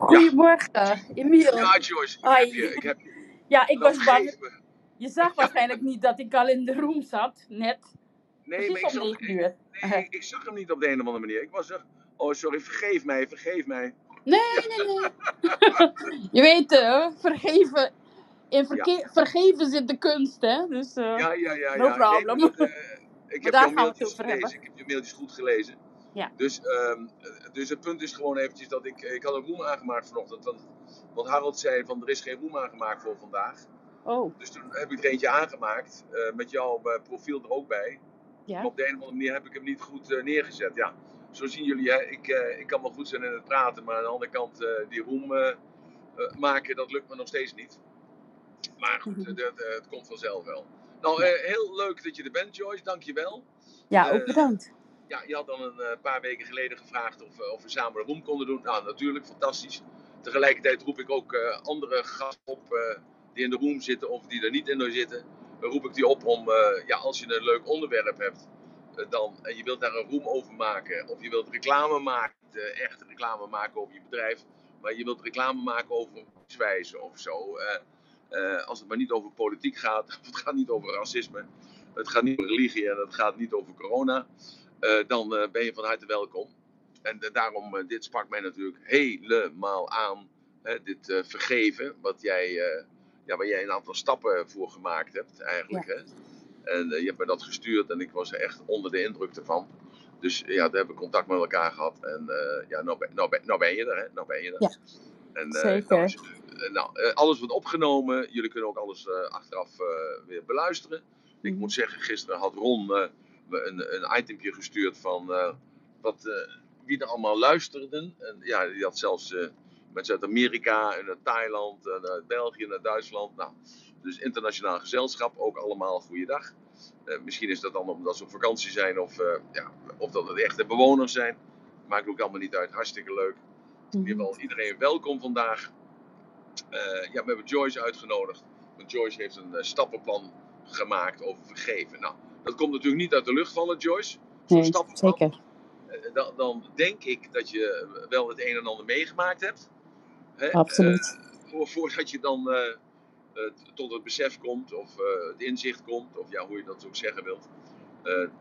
Goedemorgen, Emiel. Ja, Joyce, ik heb Hoi. je. Ik heb je. Ja, ik was bang. geef me. Je zag waarschijnlijk niet dat ik al in de room zat, net. Nee, maar ik Precies om zag, 9 uur. nee, ik, ik zag hem niet op de een of andere manier. Ik was er. Oh, sorry, vergeef mij, vergeef mij. Nee, nee, nee. Je weet, eh, vergeven. In verke- vergeven zit de kunst, hè? Dus, eh, Ja, ja, ja. No ja. problem. Eh, ik heb daar jouw gaan we het mailtjes over gelezen. hebben. Ik heb je mailtjes goed gelezen. Ja. Dus, ehm, eh, dus het punt is gewoon eventjes dat ik... Ik had een roem aangemaakt vanochtend. Want, want Harold zei van er is geen roem aangemaakt voor vandaag. Oh, Dus toen heb ik er eentje aangemaakt. eh, met jouw eh, profiel er ook bij. ja. Maar op de een of andere manier heb ik hem niet goed eh, neergezet. Ja, zo zien jullie, hè, ik, eh, ik kan wel goed zijn in het praten, maar aan de andere kant, eh, die roem eh, eh, maken, dat lukt me nog steeds niet. Maar goed, Mhm. eh, dat, eh, het komt vanzelf wel. Nou, eh, heel leuk dat je er bent, Joyce, dankjewel. Ja, Eh, ook bedankt. Ja, je had dan een eh, paar weken geleden gevraagd of, of we samen een roem konden doen. Nou, natuurlijk, fantastisch. Tegelijkertijd roep ik ook eh, andere gasten op eh, die in de room zitten of die er niet in zitten. Dan roep ik die op om, ja, als je een leuk onderwerp hebt, dan, en je wilt daar een room over maken, of je wilt reclame maken, eh, echt reclame maken over je bedrijf, maar je wilt reclame maken over wijze of zo. als het maar niet over politiek gaat, het gaat niet over racisme, het gaat niet over religie en het gaat niet over corona, dan eh, ben je van harte welkom. En eh, daarom, eh, dit sprak mij natuurlijk helemaal aan. Dit eh, vergeven, wat jij, eh, ja, waar jij een aantal stappen voor gemaakt hebt, eigenlijk. Hè? En eh, je hebt me dat gestuurd en ik was echt onder de indruk ervan. Dus ja, daar hebben we contact met elkaar gehad. En eh, ja, nou ben, nou, ben, nou ben je er, hè? Nou ben je er. Ja, En, eh, zeker. Nou, is- eh, nou, eh, alles wordt opgenomen. Jullie kunnen ook alles eh, achteraf eh, weer beluisteren. Ik moet zeggen, gisteren had Ron eh, een, een itempje gestuurd van eh, wat, eh, wie er allemaal luisterden. En ja, die had zelfs eh, mensen uit Amerika en uit Thailand en uit België en uit Duitsland. Nou, dus internationaal gezelschap, ook allemaal goeiedag. Eh misschien is dat dan omdat ze op vakantie zijn of, ja, of dat het echte bewoners zijn. Maakt ook allemaal niet uit, hartstikke leuk. In ieder iedereen welkom vandaag. Ja, we hebben Joyce uitgenodigd. Want Joyce heeft een stappenplan gemaakt over vergeven. Nou, dat komt natuurlijk niet uit de lucht vallen, Joyce. Zo'n Nee, stappenplan. zeker. Eh, dan, dan denk ik dat je wel het een en ander meegemaakt hebt. Hè? Absoluut. Eh, voor- voordat je dan eh, tot het besef komt, of het inzicht komt, of ja, hoe je dat ook zeggen wilt.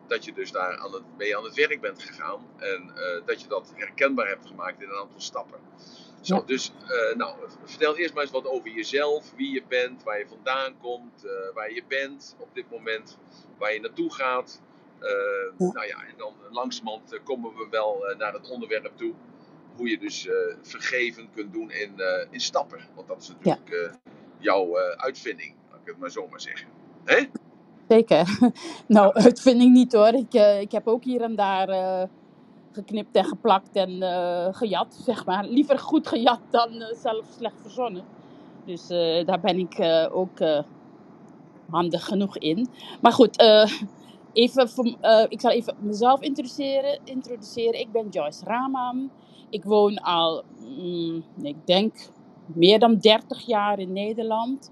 dat je dus daar aan het, mee aan het werk bent gegaan. En dat je dat herkenbaar hebt gemaakt in een aantal stappen. Zo, Ja. dus nou, nou, vertel eerst maar eens wat over jezelf, wie je bent, waar je vandaan komt, eh, waar je bent op dit moment, waar je naartoe gaat. Eh, Ja. Nou ja, en dan langzamerhand eh, komen we wel eh, naar het onderwerp toe. Hoe je dus eh, vergeven kunt doen in, eh, in stappen. Want dat is natuurlijk eh, jouw eh, uitvinding, laat ik het maar zo maar zeggen. Hè? Zeker. Nou, uitvinding niet hoor. Ik, eh, ik heb ook hier en daar eh, geknipt en geplakt en eh, gejat, zeg maar. Liever goed gejat dan eh, zelf slecht verzonnen. Dus eh, daar ben ik ook handig genoeg in. Maar goed, even voor, ik zal even mezelf introduceren. Ik ben Joyce Raman. Ik woon al, mm, ik denk, meer dan 30 jaar in Nederland.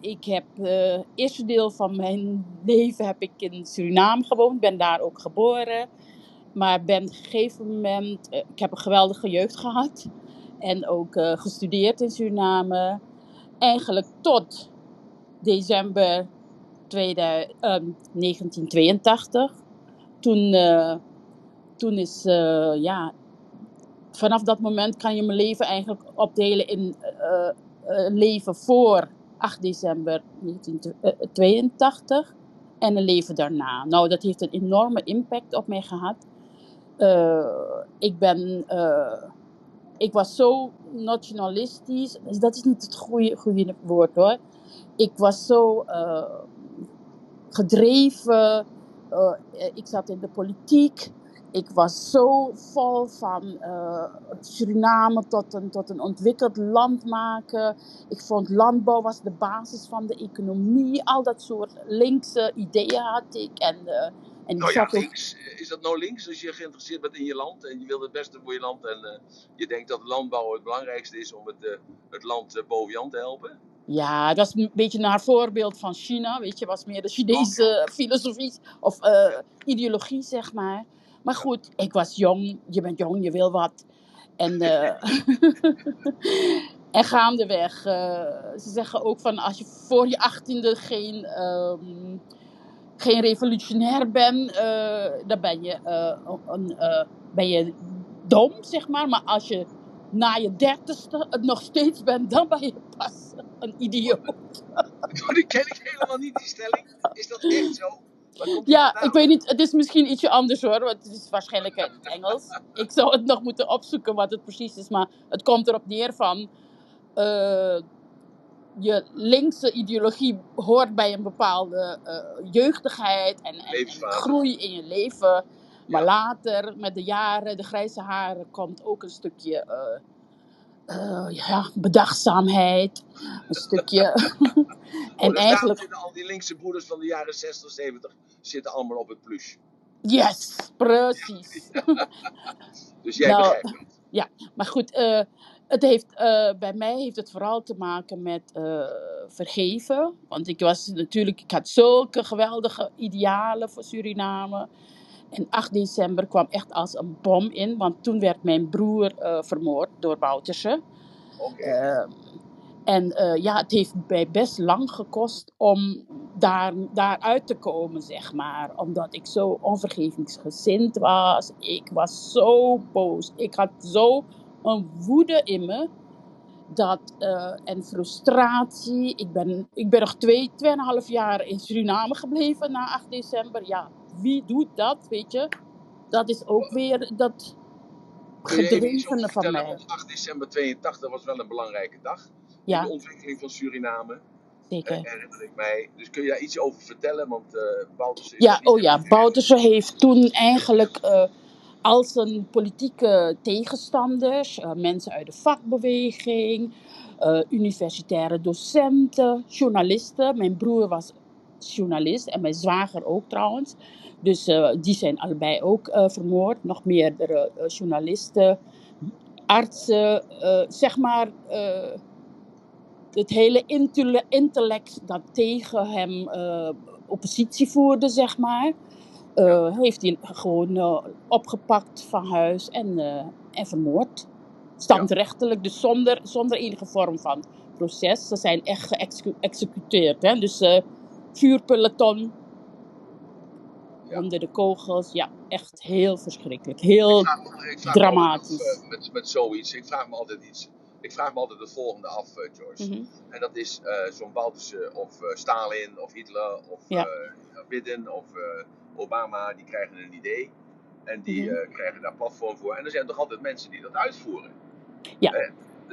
Ik heb het eerste deel van mijn leven heb ik in Suriname gewoond. Ben daar ook geboren. Maar ben gegeven moment... eh, ik heb een geweldige jeugd gehad. En ook eh, gestudeerd in Suriname. Eigenlijk tot december 2000, ehm, 1982. Toen, eh, toen is... ja, vanaf dat moment kan je mijn leven eigenlijk opdelen in leven voor 8 december 1982 en een leven daarna. Nou, dat heeft een enorme impact op mij gehad. Eh, ik ben, eh, ik was zo nationalistisch, dat is niet het goede, goede woord hoor. Ik was zo eh, gedreven, ik zat in de politiek. Ik was zo vol van Suriname tot een, tot een ontwikkeld land maken. Ik vond landbouw was de basis van de economie. Al dat soort linkse ideeën had ik. En, en Nou ja, links. Is dat nou links als je geïnteresseerd bent in je land en je wil het beste voor je land en eh, je denkt dat landbouw het belangrijkste is om het, eh, het land eh, boven je hand te helpen? Ja, dat is een beetje naar voorbeeld van China. Weet je, was meer de Chinese filosofie of ideologie, zeg maar. Maar goed, ik was jong, je bent jong, je wil wat. En, en gaandeweg, ze zeggen ook van als je voor je achttiende geen, ehm, geen revolutionair bent, eh, dan ben je, eh, een, eh, ben je dom, zeg maar. Maar als je na je dertigste het nog steeds bent, dan ben je pas een idioot. Die ken ik helemaal niet, die stelling. Is dat echt zo? Ja, ik weet niet, het is misschien ietsje anders hoor, want het is waarschijnlijk uit het Engels. Ik zou het nog moeten opzoeken wat het precies is, maar het komt erop neer van je linkse ideologie hoort bij een bepaalde eh, jeugdigheid en, en, groei in je leven. Maar Ja. later, met de jaren, de grijze haren, komt ook een stukje eh, eh, ja, bedachtzaamheid. Een stukje. Oh, en eigenlijk, al die linkse broeders van de jaren 60, 70 zitten allemaal op het plus. yes, precies. Dus jij Nou, begrijpt het. Ja, maar goed, het heeft, eh, bij mij heeft het vooral te maken met eh, vergeven. Want ik was natuurlijk, ik had zulke geweldige idealen voor Suriname. En 8 december kwam echt als een bom in, want toen werd mijn broer eh, vermoord door Bouterse. Eh, en ja, het heeft mij best lang gekost om daar, daaruit te komen, zeg maar. Omdat ik zo onvergevingsgezind was. Ik was zo boos. Ik had zo een woede in me. Dat, eh, en frustratie. Ik ben, ik ben nog twee, tweeënhalf jaar in Suriname gebleven na 8 december. Ja, wie doet dat, weet je? Dat is ook weer dat gedrevene van mij. Want 8 december 82 was wel een belangrijke dag in Ja, de ontwikkeling van Suriname. Zeker. herinner ik mij. Dus kun je daar iets over vertellen? Want is Ja, oh ja, echt- Bouterse heeft toen eigenlijk al zijn politieke tegenstanders, eh, mensen uit de vakbeweging, eh, universitaire docenten, journalisten. Mijn broer was journalist en mijn zwager ook trouwens. Dus eh, die zijn allebei ook vermoord. Nog meerdere journalisten, artsen, zeg maar. het hele intelle- intellect dat tegen hem oppositie voerde, zeg maar, eh, heeft hij gewoon eh, opgepakt van huis en, eh, en vermoord. Standrechtelijk, dus zonder, zonder enige vorm van proces. Ze zijn echt geëxecuteerd. Hè? Dus vuurpeloton Ja. onder de kogels. Ja, echt heel verschrikkelijk. Heel Ik vraag me- ik vraag me altijd af, dramatisch. met, met zoiets. Ik vraag me altijd iets. Ik vraag me altijd het volgende af, George. Mhm. En dat is zo'n Bouterse of Stalin of Hitler of Ja. Biden of Obama. Die krijgen een idee. En die Mhm. eh, krijgen daar platform voor. En er zijn toch altijd mensen die dat uitvoeren. Ja. Eh,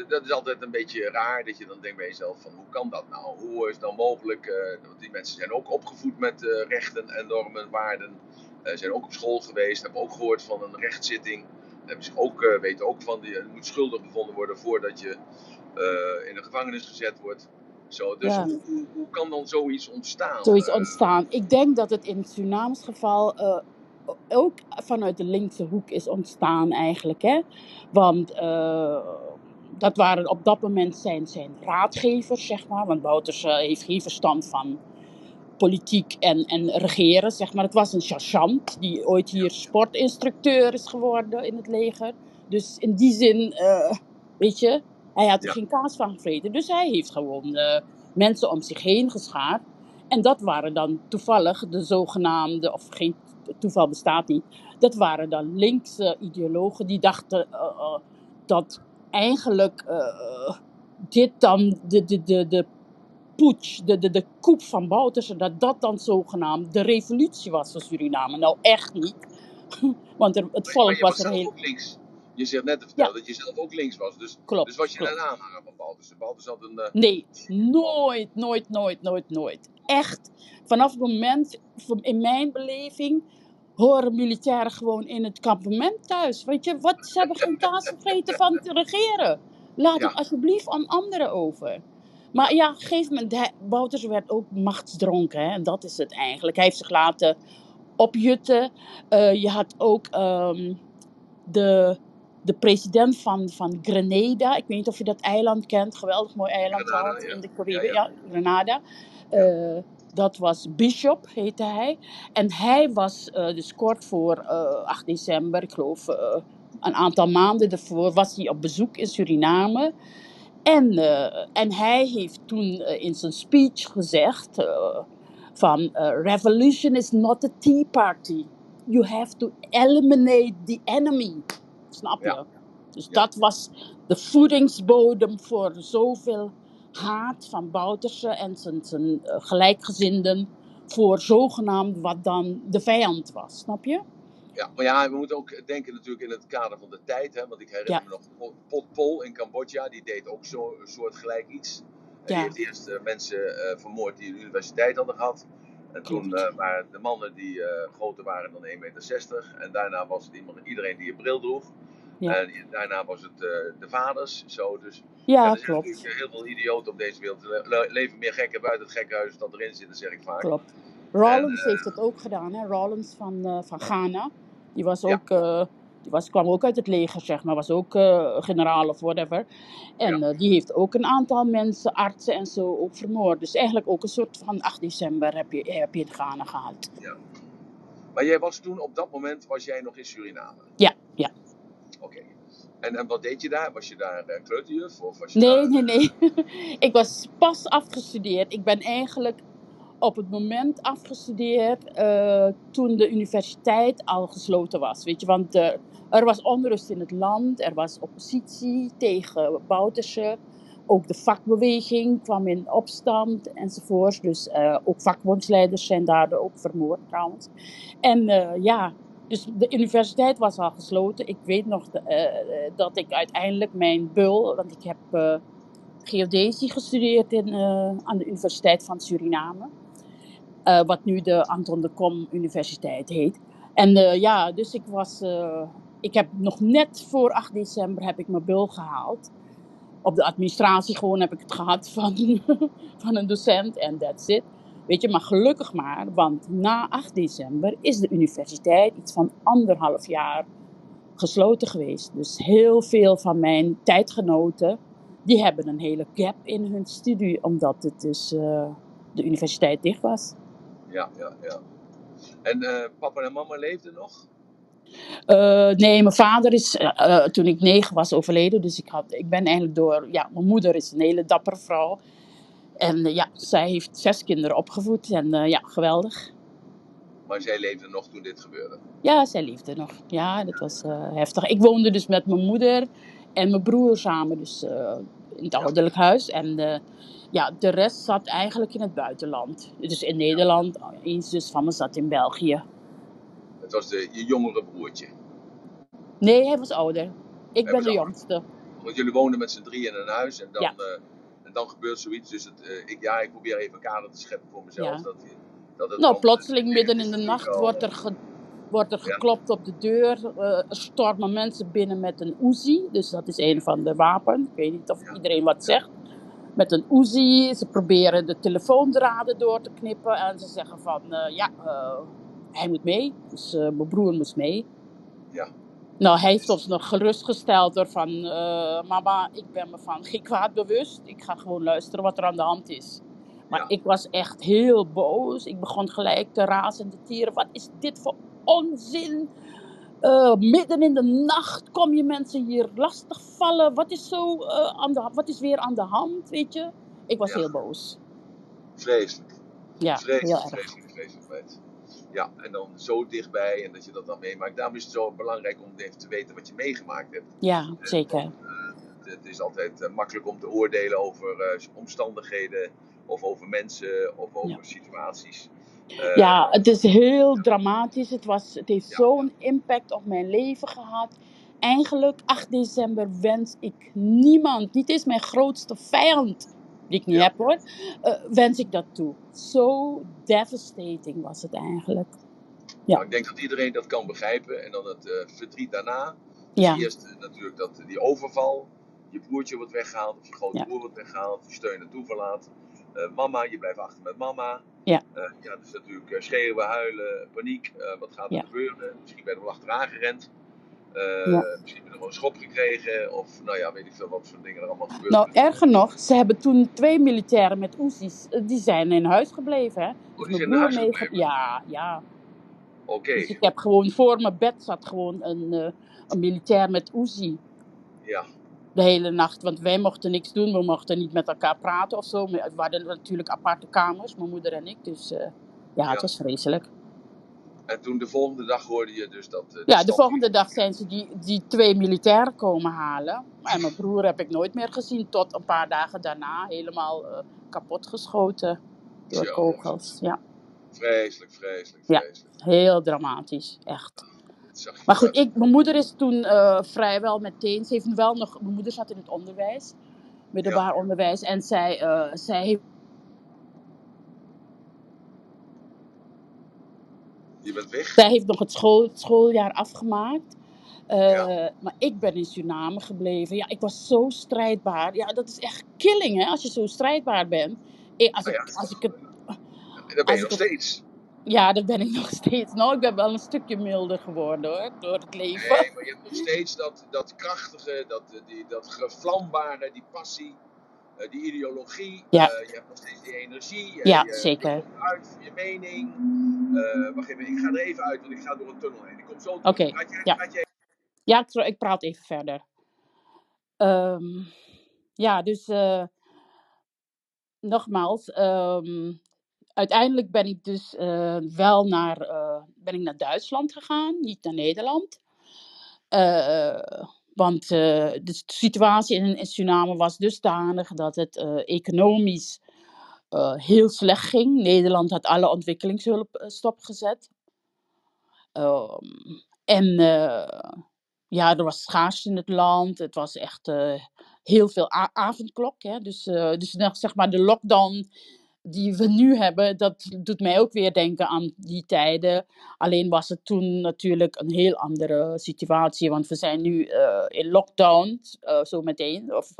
dat is altijd een beetje raar dat je dan denkt bij jezelf van hoe kan dat nou? Hoe is het dan mogelijk? eh, want die mensen zijn ook opgevoed met rechten en normen, waarden. Zijn ook op school geweest, hebben ook gehoord van een rechtszitting. Hebben zich ook, weten ook van, die, je moet schuldig bevonden worden voordat je in een gevangenis gezet wordt. Zo, dus Ja. hoe, hoe, hoe kan dan zoiets ontstaan? zoiets Eh, ontstaan. Ik denk dat het in Surinaams geval eh, ook vanuit de linkse hoek is ontstaan eigenlijk. Hè? Want eh, dat waren op dat moment zijn, zijn raadgevers, zeg maar. Want Wouters heeft geen verstand van politiek en, en regeren, zeg maar. Het was een sergeant die ooit hier sportinstructeur is geworden in het leger. Dus in die zin, weet je, hij had er Ja. geen kaas van gevreten. Dus hij heeft gewoon eh, mensen om zich heen geschaard. En dat waren dan toevallig de zogenaamde, of geen toeval bestaat niet, dat waren dan linkse ideologen die dachten eh, eh, dat eigenlijk dit dan de, de, de, de putsch, de, de, de coup van Bouterse, dat dat dan zogenaamd de revolutie was van Suriname. Nou, echt niet. Want er, het volk was er heel... links. Je zegt net te vertellen dat je zelf ook links was. Dus, Klopt, dus was je een aanhanger van Baltus. Baltus had een... eh, Nee, nooit, nooit, nooit, nooit, nooit. Echt. Vanaf het moment, in mijn beleving, horen militairen gewoon in het kampement thuis. Weet je, wat, ze hebben geen kaas gegeten van te regeren. Laat Ja. het alsjeblieft aan anderen over. Maar ja, op een gegeven moment, hij, Wouters werd ook machtsdronken. Hè? En dat is het eigenlijk. Hij heeft zich laten opjutten. Eh, je had ook ehm, de, de president van, van Grenada. Ik weet niet of je dat eiland kent. Geweldig mooi eiland Grenada, trouwens ja. in de Cariben. Ja, Ja, Grenada. Eh, dat was Bishop, heette hij. En hij was eh, dus kort voor eh, 8 december, ik geloof, eh, een aantal maanden ervoor was hij op bezoek in Suriname. En, eh, en hij heeft toen eh, in zijn speech gezegd eh, van eh, revolution is not a tea party. You have to eliminate the enemy. Snap je? Ja. Dus Ja. dat was de voedingsbodem voor zoveel haat van Bouterse en zijn, zijn eh, gelijkgezinden voor zogenaamd wat dan de vijand was. Snap je? Ja, maar ja, we moeten ook denken natuurlijk in het kader van de tijd. Hè? Want ik herinner Ja. me nog Pot Pol in Cambodja. Die deed ook zo'n soort gelijk iets. Die Ja. heeft eerst eh, mensen eh, vermoord die een universiteit hadden gehad. En toen eh, waren de mannen die eh, groter waren dan 1,60 meter. En daarna was het iemand, iedereen die een bril droeg. Ja. En daarna was het eh, de vaders. Zo, dus Ja, er zijn klopt. heel veel idioten op deze wereld. Er le- leven meer gekken buiten het gekkenhuis dan erin zitten, zeg ik vaak. Klopt. Rollins En, heeft het ook gedaan, hè? Rollins van, van Ghana. Die was Ja. ook. Die was, kwam ook uit het leger, zeg maar. Was ook eh, generaal of whatever. En Ja. eh, die heeft ook een aantal mensen, artsen en zo, ook vermoord. Dus eigenlijk ook een soort van 8 december heb je, heb je in Ghana gehad. Maar jij was toen, op dat moment, was jij nog in Suriname. Ja, ja. Oké. En, en wat deed je daar? Was je daar uh, kleuterjuf? Of was je Nee, daar... nee, nee. ik was pas afgestudeerd. Ik ben eigenlijk op het moment afgestudeerd toen de universiteit al gesloten was. Weet je, want eh, er was onrust in het land, er was oppositie tegen Bouterse. Ook de vakbeweging kwam in opstand enzovoort. Dus eh, ook vakbondsleiders zijn daardoor ook vermoord trouwens. En eh, ja, dus de universiteit was al gesloten. Ik weet nog eh, dat ik uiteindelijk mijn bul, want ik heb geodesie gestudeerd in, aan de Universiteit van Suriname. Wat nu de Anton de Kom Universiteit heet. En ja, dus ik was. Ik heb nog net voor 8 december heb ik mijn bul gehaald. Op de administratie gewoon heb ik het gehad van, van een docent en that's it. Weet je, maar gelukkig maar, want na 8 december is de universiteit iets van anderhalf jaar gesloten geweest. Dus heel veel van mijn tijdgenoten, die hebben een hele gap in hun studie, omdat het dus eh, de universiteit dicht was. Ja, ja, ja. En eh, papa en mama leefden nog? Eh, nee, mijn vader is eh, eh, toen ik negen was overleden. Dus ik, had, ik ben eigenlijk door... Ja, mijn moeder is een hele dappere vrouw. En ja, zij heeft zes kinderen opgevoed. En ja, geweldig. Maar zij leefden nog toen dit gebeurde. Ja, zij leefde nog. Ja, dat was heftig. Ik woonde dus met mijn moeder en mijn broer samen. Dus in het ouderlijk huis. En ja, de rest zat eigenlijk in het buitenland. Dus in Nederland. Eén zus van me zat in België. Het was de, je jongere broertje. Nee, hij was ouder. Ik ben de jongste. Want jullie woonden met z'n drieën in een huis en dan, Ja. eh, en dan gebeurt zoiets. Dus het, eh, ik, ja, ik probeer even een kader te scheppen voor mezelf. Ja. Dat, dat het Nou, plotseling midden in de nacht wordt er, ge- wordt er Ja. geklopt op de deur. er stormen mensen binnen met een Uzi. Dus dat is een van de wapens. Ik weet niet of iedereen wat zegt. Met een Uzi. Ze proberen de telefoondraden door te knippen. En ze zeggen van, ja, hij moet mee. Dus eh, mijn broer moest mee. Ja. Nou, hij heeft ons nog gerustgesteld door van... eh, mama, ik ben me van geen kwaad bewust. Ik ga gewoon luisteren wat er aan de hand is. Maar Ja. ik was echt heel boos. Ik begon gelijk te razen en te tieren. Wat is dit voor onzin? Eh, midden in de nacht kom je mensen hier lastigvallen. Wat is, zo, aan de, wat is weer aan de hand, weet je? Ik was Ja. heel boos. Vreselijk. Ja, heel Vreselijk, erg. vreselijk, vreselijk. Ja, en dan zo dichtbij en dat je dat dan meemaakt. Daarom is het zo belangrijk om even te weten wat je meegemaakt hebt. Ja, zeker. Het, het is altijd eh, makkelijk om te oordelen over eh, omstandigheden of over mensen of over Ja. situaties. Eh, Ja, het is heel dramatisch. Het, was, het heeft Ja. zo'n impact op mijn leven gehad. Eigenlijk, 8 december wens ik niemand, niet eens mijn grootste vijand, die ik niet Ja. heb hoor, eh, wens ik dat toe. Zo devastating was het eigenlijk. Ja. Nou, ik denk dat iedereen dat kan begrijpen. En dan het eh, verdriet daarna. Ja, Dus eerst eh, natuurlijk dat, die overval. Je broertje wordt weggehaald. Of je grote Ja. broer wordt weggehaald. Je steun en toeverlaat. Mama, je blijft achter met mama. Ja. Ja, dus natuurlijk schreeuwen, huilen, paniek. Wat gaat er Ja. gebeuren? Misschien ben je er wel achteraan gerend. Eh, Ja. Misschien ben je er wel een schop gekregen. Of nou ja, weet ik veel wat voor dingen er allemaal gebeurd nou erger nog, ze hebben toen twee militairen met Oezies, eh, die zijn in huis gebleven. Hè? Oh, die zijn in huis gebleven? Ja, ja. Oké, Dus ik heb gewoon voor mijn bed zat gewoon een, eh, een militair met Uzi. ja. De hele nacht. Want wij mochten niks doen. We mochten niet met elkaar praten of zo. We hadden natuurlijk aparte kamers, mijn moeder en ik. Dus ja, Ja. het was vreselijk. En toen de volgende dag hoorde je dus dat... eh, Ja, de volgende dag zijn ze die, die twee militairen komen halen. En mijn broer heb ik nooit meer gezien. Tot een paar dagen daarna helemaal eh, kapotgeschoten door Zo. kogels. Ja, Vreselijk, vreselijk, Ja. vreselijk. heel dramatisch. Echt. Maar goed, ik, mijn moeder is toen eh, vrijwel meteen. Ze heeft wel nog. Mijn moeder zat in het onderwijs, middelbaar onderwijs. En zij, zij heeft. Je bent weg. Zij heeft nog het, school, schooljaar afgemaakt. Eh, Ja. Maar ik ben in Suriname gebleven. Ja, ik was zo strijdbaar. Ja, dat is echt killing, hè, als je zo strijdbaar bent. Ik, als, Nou ik, als ik het, Daar ben je ik nog steeds. ja, dat ben ik nog steeds. Nou, ik ben wel een stukje milder geworden hoor, door het leven. Nee, maar je hebt nog steeds dat, dat krachtige, dat, eh, die, dat gevlambare, die passie, eh, die ideologie. Ja. Eh, je hebt nog steeds die energie. eh, Ja, je, zeker. Je uit je mening. Eh, wacht even, ik ga er even uit, want ik ga door een tunnel heen. Ik kom zo. Oké, ja. Ja, ik, ik praat even verder. Ehm, ja, dus eh, nogmaals, ehm, uiteindelijk ben ik dus eh, wel naar, eh, ben ik naar Duitsland gegaan, niet naar Nederland. Eh, want eh, de situatie in, in Suriname was dusdanig dat het eh, economisch eh, heel slecht ging. Nederland had alle ontwikkelingshulp stopgezet. Ehm, en ja, er was schaarste in het land. Het was echt heel veel avondklok. Hè? Dus, dus nog, zeg maar de lockdown die we nu hebben, dat doet mij ook weer denken aan die tijden. Alleen was het toen natuurlijk een heel andere situatie. Want we zijn nu eh, in lockdown, eh zo meteen. Of,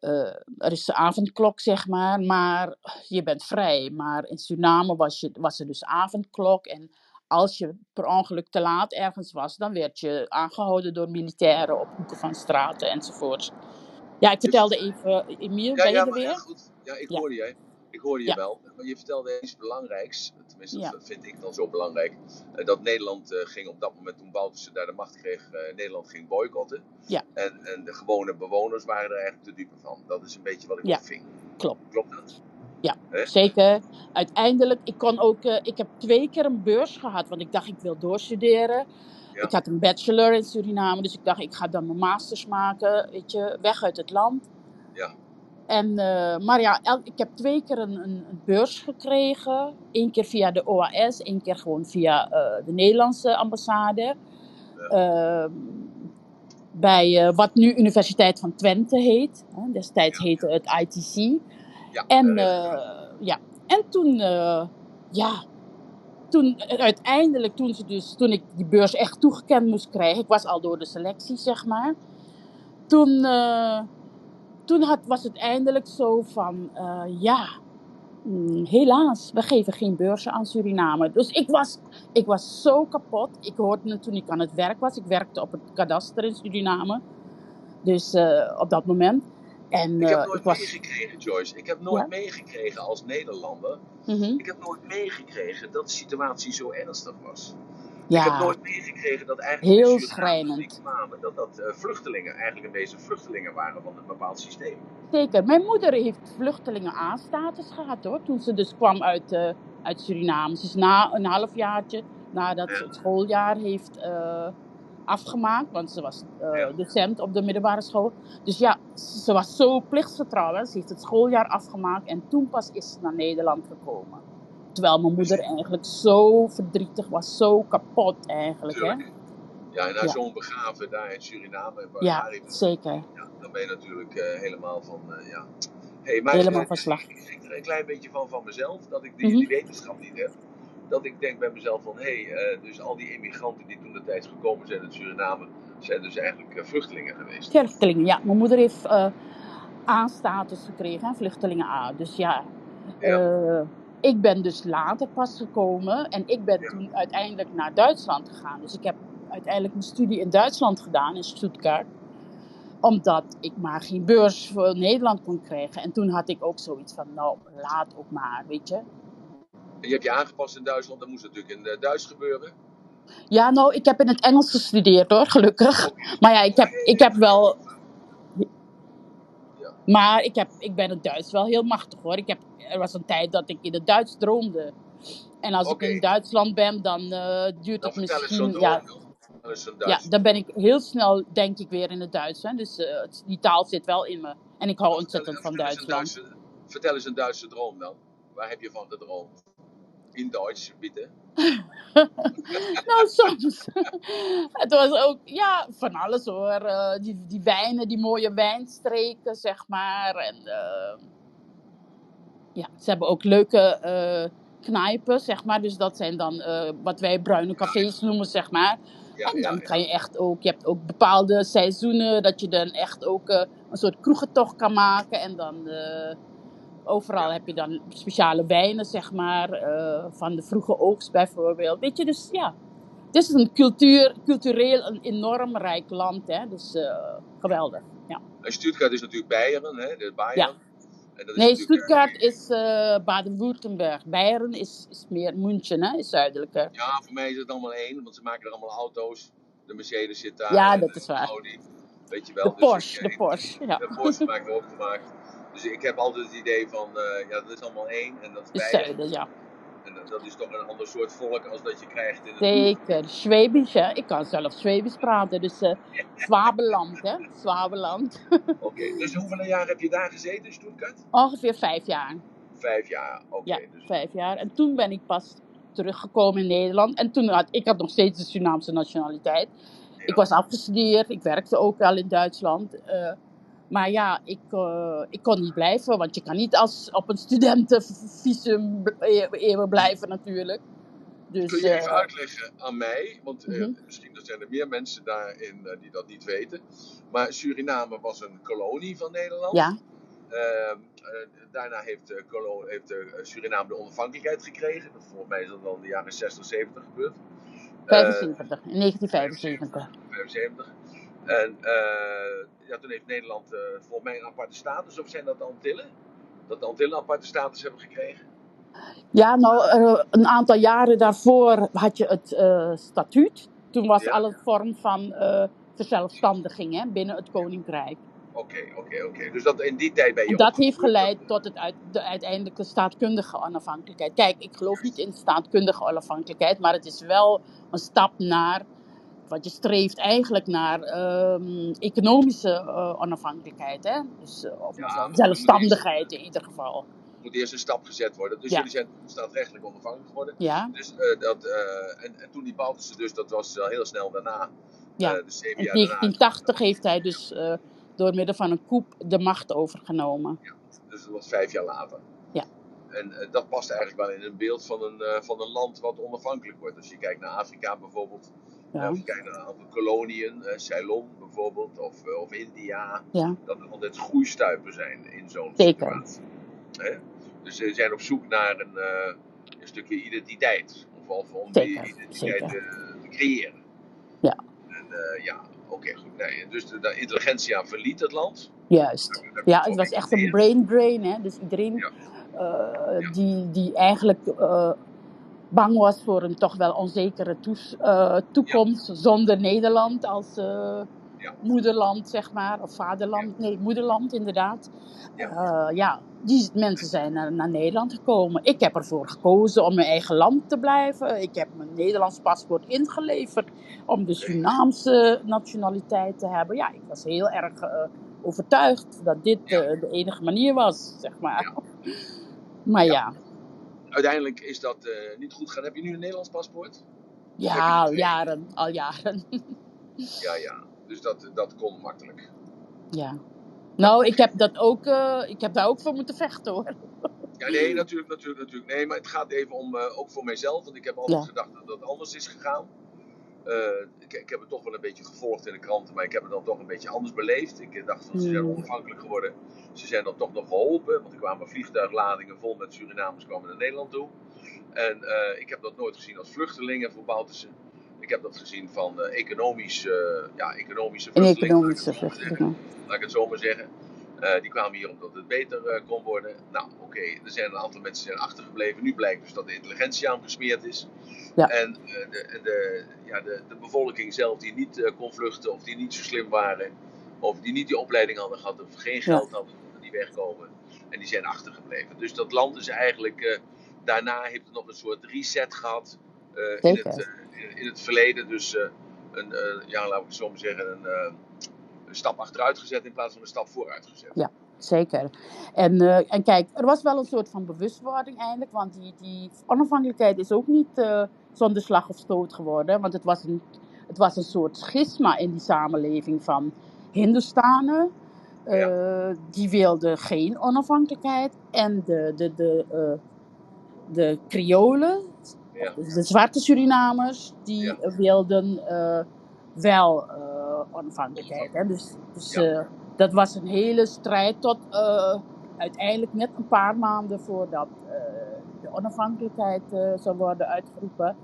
eh, er is de avondklok, zeg maar, maar je bent vrij. Maar in Suriname was, je, was er dus avondklok. En als je per ongeluk te laat ergens was, dan werd je aangehouden door militairen op hoeken van straten enzovoort. Ja, ik vertelde even, Emiel, Ja, ben je ja, er maar ja, weer? goed. Ja, ik Ja. hoorde jij. Ik hoorde je Ja. wel. Maar je vertelde iets belangrijks. Tenminste, Ja. dat vind ik dan zo belangrijk. eh, dat Nederland eh, ging op dat moment, toen Bouterse daar de macht kreeg, eh, Nederland ging boycotten. Ja. En, en de gewone bewoners waren er eigenlijk te dupe van. Dat is een beetje wat ik Ja. opving. Klopt. Klopt dat? Zeker. Uiteindelijk, ik kon ook, ik heb twee keer een beurs gehad, want ik dacht ik wil doorstuderen. Ja. Ik had een bachelor in Suriname, dus ik dacht ik ga dan mijn masters maken, weet je, weg uit het land. Ja. En, eh, maar ja, ik heb twee keer een, een, een beurs gekregen. Eén keer via de OAS, één keer gewoon via eh, de Nederlandse ambassade. Ehm, bij eh, wat nu Universiteit van Twente heet. Hè, destijds Ja. heette het ITC. Ja, En, ja. en toen, ja, toen uiteindelijk, toen, ze dus, toen ik die beurs echt toegekend moest krijgen, ik was al door de selectie, zeg maar. Toen, toen had, was het eindelijk zo van, eh, ja, mm, helaas, we geven geen beurzen aan Suriname. Dus ik was, ik was zo kapot. Ik hoorde toen ik aan het werk was. Ik werkte op het kadaster in Suriname. Dus eh, op dat moment. En ik heb eh, nooit ik was. meegekregen, Joyce. Ik heb nooit Ja? meegekregen als Nederlander. Mhm. Ik heb nooit meegekregen dat de situatie zo ernstig was. Ik heb nooit meegekregen dat eigenlijk Heel schrijnend. kwamen, dat dat eh, vluchtelingen, eigenlijk in deze vluchtelingen waren van een bepaald systeem. zeker. Mijn moeder heeft vluchtelingen A-status gehad hoor. Toen ze dus kwam uit, eh, uit Suriname. Ze is na een halfjaartje nadat ze het schooljaar heeft eh, afgemaakt. Want ze was Ja. docent op de middelbare school. Dus ja, ze was zo plichtsgetrouw. Hè. Ze heeft het schooljaar afgemaakt. En toen pas is ze naar Nederland gekomen. Terwijl mijn moeder eigenlijk zo verdrietig was. Zo kapot eigenlijk. Hè. Ja, en Ja. zo'n begraven daar in Suriname, waar Ja, Harry zeker. ja, dan ben je natuurlijk eh, helemaal van, eh, ja. Hey, maar Helemaal eh, van slag. Ik schrik er een klein beetje van van mezelf, dat ik die, Mhm. die wetenschap niet heb. Dat ik denk bij mezelf van, hé, hey, dus al die immigranten die toen de tijd gekomen zijn uit Suriname, zijn dus eigenlijk vluchtelingen geweest. Vluchtelingen, ja. Mijn moeder heeft A-status gekregen, hè, vluchtelingen A. Dus ja, Ja. Eh, ik ben dus later pas gekomen en ik ben Ja. toen uiteindelijk naar Duitsland gegaan. Dus ik heb uiteindelijk mijn studie in Duitsland gedaan, in Stuttgart. Omdat ik maar geen beurs voor Nederland kon krijgen. En toen had ik ook zoiets van, nou, laat ook maar, weet je. En je hebt je aangepast in Duitsland, dat moest natuurlijk in uh, Duits gebeuren. Ja, nou, ik heb in het Engels gestudeerd hoor, gelukkig. Oké. Maar ja, ik heb, ik heb wel. Maar ik, heb, ik ben het Duits wel heel machtig hoor. Ik heb, er was een tijd dat ik in het Duits droomde. En als ik in Duitsland ben, dan eh, duurt Dan het misschien. Ja, ja, dan ben ik heel snel, denk ik, weer in het Duits. Hè. Dus eh, die taal zit wel in me. En ik hou ontzettend van Duitsland. Vertel eens een Duitse droom dan. Waar heb je van gedroomd? In Duits, bitte. Nou, soms. het was ook, ja, van alles hoor. Eh, die, die wijnen, die mooie wijnstreken, zeg maar. En eh, ja, ze hebben ook leuke eh knijpen, zeg maar. Dus dat zijn dan wat wij bruine cafés noemen, zeg maar. Ja, en dan kan je echt ook, je hebt ook bepaalde seizoenen dat je dan echt ook een soort kroegentocht kan maken. En dan overal Ja. heb je dan speciale wijnen, zeg maar, eh, van de vroege oogst bijvoorbeeld. Weet je, dus ja. Het is een cultuur, cultureel een enorm rijk land, hè. Dus eh, geweldig, ja. En Stuttgart is natuurlijk Beieren, hè? De Bayern. Ja. En dat is Nee, eh, Stuttgart is Baden-Württemberg. Beieren is, is meer München, hè, is zuidelijker. Ja, voor mij is het allemaal één, want ze maken er allemaal auto's. De Mercedes zit daar. Ja, dat de is waar. Audi. Weet je wel. De dus Porsche, ik- de Porsche, ja. De Porsche maakt ook gemaakt. Dus ik heb altijd het idee van, eh, ja, dat is allemaal één. En dat is zuiden, ja. En dat- dat is toch een ander soort volk als dat je krijgt in het Zeker. Schwabisch, hè. Ik kan zelf Schwabisch praten, dus eh Zwabeland, hè. Zwabeland. Oké, dus hoeveel jaar heb je daar gezeten in Stuttgart? Ongeveer vijf jaar. Vijf jaar, oké. Ja, dus, vijf jaar. En toen ben ik pas teruggekomen in Nederland. En toen had ik had nog steeds de Surinaamse nationaliteit. ja. Ik was afgestudeerd, ik werkte ook al in Duitsland. eh, maar ja, ik, eh, ik kon niet blijven, want je kan niet als, op een studentenvisum b- e- eeuwen blijven natuurlijk. Dus, Kun je even eh, uitleggen aan mij, want eh, Mhm. misschien zijn er meer mensen daarin eh, die dat niet weten. Maar Suriname was een kolonie van Nederland. ja, Ehm, eh, daarna heeft, eh, heeft eh, Suriname de onafhankelijkheid gekregen. Volgens mij is dat al in de jaren 60, 70 gebeurd. Eh, 75, in 1975. 75. En eh, ja, toen heeft Nederland eh, volgens mij een aparte status, of zijn dat de Antillen? Dat de Antillen een aparte status hebben gekregen? Ja, nou, eh, een aantal jaren daarvoor had je het statuut. Toen was Ja. alle vorm van verzelfstandiging hè, binnen het koninkrijk. Oké, oké, oké. Dus dat, in die tijd ben je En dat heeft geleid tot het uit, de uiteindelijke staatkundige onafhankelijkheid. Kijk, ik geloof niet in staatkundige onafhankelijkheid, maar het is wel een stap naar, wat je streeft eigenlijk naar ehm, economische eh, onafhankelijkheid. Hè? Dus, eh, of Ja, zelfstandigheid in ieder geval. Er moet eerst een stap gezet worden. Dus Ja. jullie zijn staatrechtelijk onafhankelijk geworden. Ja, Dus, eh, dat, en, en toen die Baltische dus, dat was heel snel daarna. ja. dus zeven In jaar daarna. 1980 heeft hij dus door middel van een coup de macht overgenomen. Dus dat was vijf jaar later. Ja. En dat past eigenlijk wel in een beeld van een, van een land wat onafhankelijk wordt. Als je kijkt naar Afrika bijvoorbeeld. Ja, Of je kijkt naar een aantal koloniën. eh, Ceylon bijvoorbeeld. Of, eh, of India. ja. Dat er altijd groeistuipen zijn in zo'n situatie. Hè? Dus ze zijn op zoek naar een, eh, een stukje identiteit. Of, om Zeker, die identiteit te, te creëren. Ja. En ja, oké goed. Nee, dus de, de intelligentia verliet het land. Juist. Daar- daar Ja, het was echt een brain drain. Hè? Dus iedereen Ja. Ja. die, die eigenlijk bang was voor een toch wel onzekere toes- eh, toekomst zonder Nederland als eh, Ja. moederland, zeg maar. Of vaderland. Nee, moederland inderdaad. Ja. Ja, die mensen zijn naar, naar Nederland gekomen. Ik heb ervoor gekozen om mijn eigen land te blijven. Ik heb mijn Nederlands paspoort ingeleverd om de Surinaamse nationaliteit te hebben. Ja, ik was heel erg eh, overtuigd dat dit eh, de enige manier was, zeg maar. Maar Ja. Uiteindelijk is dat eh, niet goed gegaan. Heb je nu een Nederlands paspoort? ja, al jaren, al jaren. Ja, ja. Dus dat, dat kon makkelijk. ja. Nou, ik heb, dat ook, eh, ik heb daar ook voor moeten vechten hoor. Ja, nee, natuurlijk, natuurlijk, natuurlijk. Nee, maar het gaat even om, eh, ook voor mijzelf. Want ik heb altijd Ja. gedacht dat dat anders is gegaan. Eh, ik, ik heb het toch wel een beetje gevolgd in de kranten, maar ik heb het dan toch een beetje anders beleefd. Ik dacht van ze zijn Hmm. onafhankelijk geworden. Ze zijn dan toch nog geholpen, want er kwamen vliegtuigladingen vol met Surinamers kwamen naar Nederland toe. En eh, ik heb dat nooit gezien als vluchtelingen voor Boutersen. Ik heb dat gezien van eh, economisch, eh, ja, economische vluchtelingen. economische vluchtelingen. Laat ik het zo maar zeggen. Eh, die kwamen hier omdat het beter eh, kon worden. Nou, oké, er zijn een aantal mensen die zijn achtergebleven. Nu blijkt dus dat de intelligentie aan gesmeerd is. Ja. En eh, de, de, ja, de, de bevolking zelf die niet kon vluchten of die niet zo slim waren. Of die niet die opleiding hadden gehad of geen geld hadden, konden die wegkomen. En die zijn achtergebleven. Dus dat land is eigenlijk, daarna heeft het nog een soort reset gehad. eh, in, het, in, het verleden. Dus een, ja, laat ik het zo maar zeggen, een, een stap achteruit gezet in plaats van een stap vooruit gezet. Ja. Zeker. En, eh, en kijk, er was wel een soort van bewustwording eindelijk, want die, die onafhankelijkheid is ook niet eh, zonder slag of stoot geworden. Want het was, een, het was een soort schisma in die samenleving van Hindustanen. eh, Die wilden geen onafhankelijkheid. En de, de, de, de Kriolen, Ja. de zwarte Surinamers, die Ja. wilden wel onafhankelijkheid. Hè? Dus, dus Ja. eh, dat was een hele strijd tot eh, uiteindelijk net een paar maanden voordat eh, de onafhankelijkheid eh, zou worden uitgeroepen.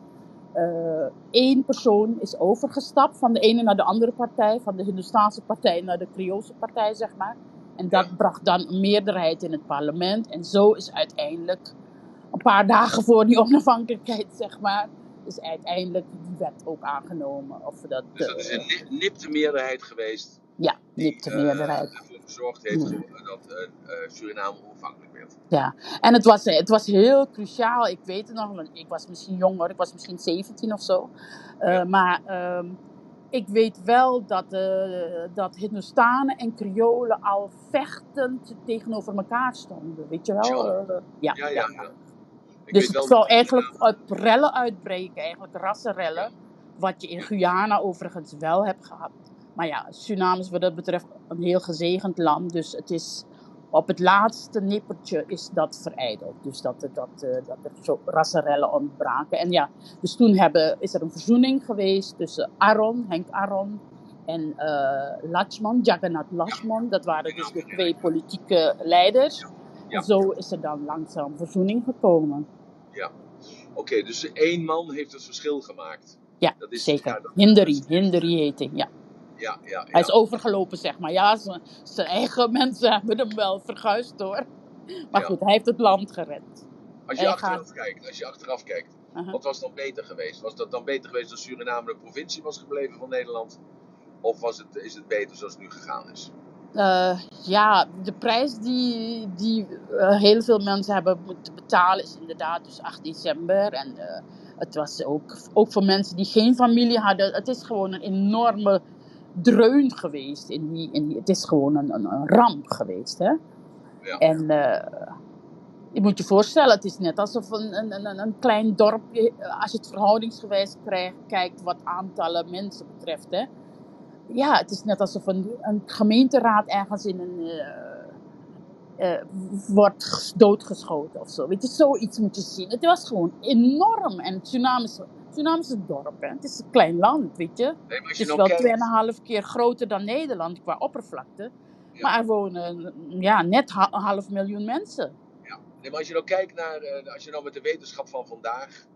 Eén persoon is overgestapt van de ene naar de andere partij, van de Hindustaanse partij naar de Creoolse partij, zeg maar. En dat Ja. bracht dan een meerderheid in het parlement. En zo is uiteindelijk, een paar dagen voor die onafhankelijkheid, zeg maar, is uiteindelijk die wet ook aangenomen. Of dat, Dus dat is eh, een ni- nipte meerderheid geweest. ja, Die nipte eh, meerderheid. ervoor gezorgd heeft Ja. dat eh, eh, Suriname onafhankelijk werd. Ja, en het was, het was heel cruciaal. Ik weet het nog, want ik was misschien jonger, ik was misschien 17 of zo. Eh, Ja. Maar ehm, ik weet wel dat, eh dat Hindustanen en Kriolen al vechtend tegenover elkaar stonden. Weet je wel? Eh, Ja, ja, ja. Ik Dus weet wel het zou eigenlijk uit rellen uitbreken, eigenlijk rassenrellen. Wat je in Guyana overigens wel hebt gehad. Maar ja, Suriname is wat dat betreft een heel gezegend land. Dus het is op het laatste nippertje is dat verijdeld. Dus dat, er- dat, eh, dat er zo rassenrellen ontbraken. En ja, dus toen hebben, is er een verzoening geweest tussen Aron, Henk Aron en eh Lachman, Jagannath Lachman. Dat waren dus de twee politieke leiders. En zo is er dan langzaam verzoening gekomen. Ja. Oké, dus één man heeft het verschil gemaakt. Ja, Dat is- zeker. ja, dat- Hinderi, Hinderi heet hij. Ja. Ja, ja, Hij is overgelopen, zeg maar. Ja, zijn eigen mensen hebben hem wel verguisd hoor. Maar goed, hij heeft het land gered. Als je Hij achteraf kijkt, als je achteraf kijkt, wat was dan beter geweest? Was dat dan beter geweest als Suriname een provincie was gebleven van Nederland? Of was het, is het beter zoals het nu gegaan is? Eh, ja, de prijs die, die eh, heel veel mensen hebben moeten betalen is inderdaad dus 8 december. En eh, het was ook, ook voor mensen die geen familie hadden. Het is gewoon een enorme dreun geweest. In die, in die, het is gewoon een, een, een ramp geweest. Hè? Ja. En je moet je voorstellen, het is net alsof een, een, een, klein dorpje, als je het verhoudingsgewijs krijgt, kijkt wat aantallen mensen betreft. Hè? Ja, het is net alsof een, een gemeenteraad ergens in een. eh, wordt ges- doodgeschoten of zo. Weet je, zoiets moet je zien. Het was gewoon enorm. En Suriname is, Suriname is een dorp, hè. Het is een klein land, weet je. Nee, als Het je is nou wel kijkt, 2,5 keer groter dan Nederland qua oppervlakte. Ja. Maar er wonen ja, net een half miljoen mensen. ja. nee, maar als je nou kijkt naar, eh, als je nou met de wetenschap van vandaag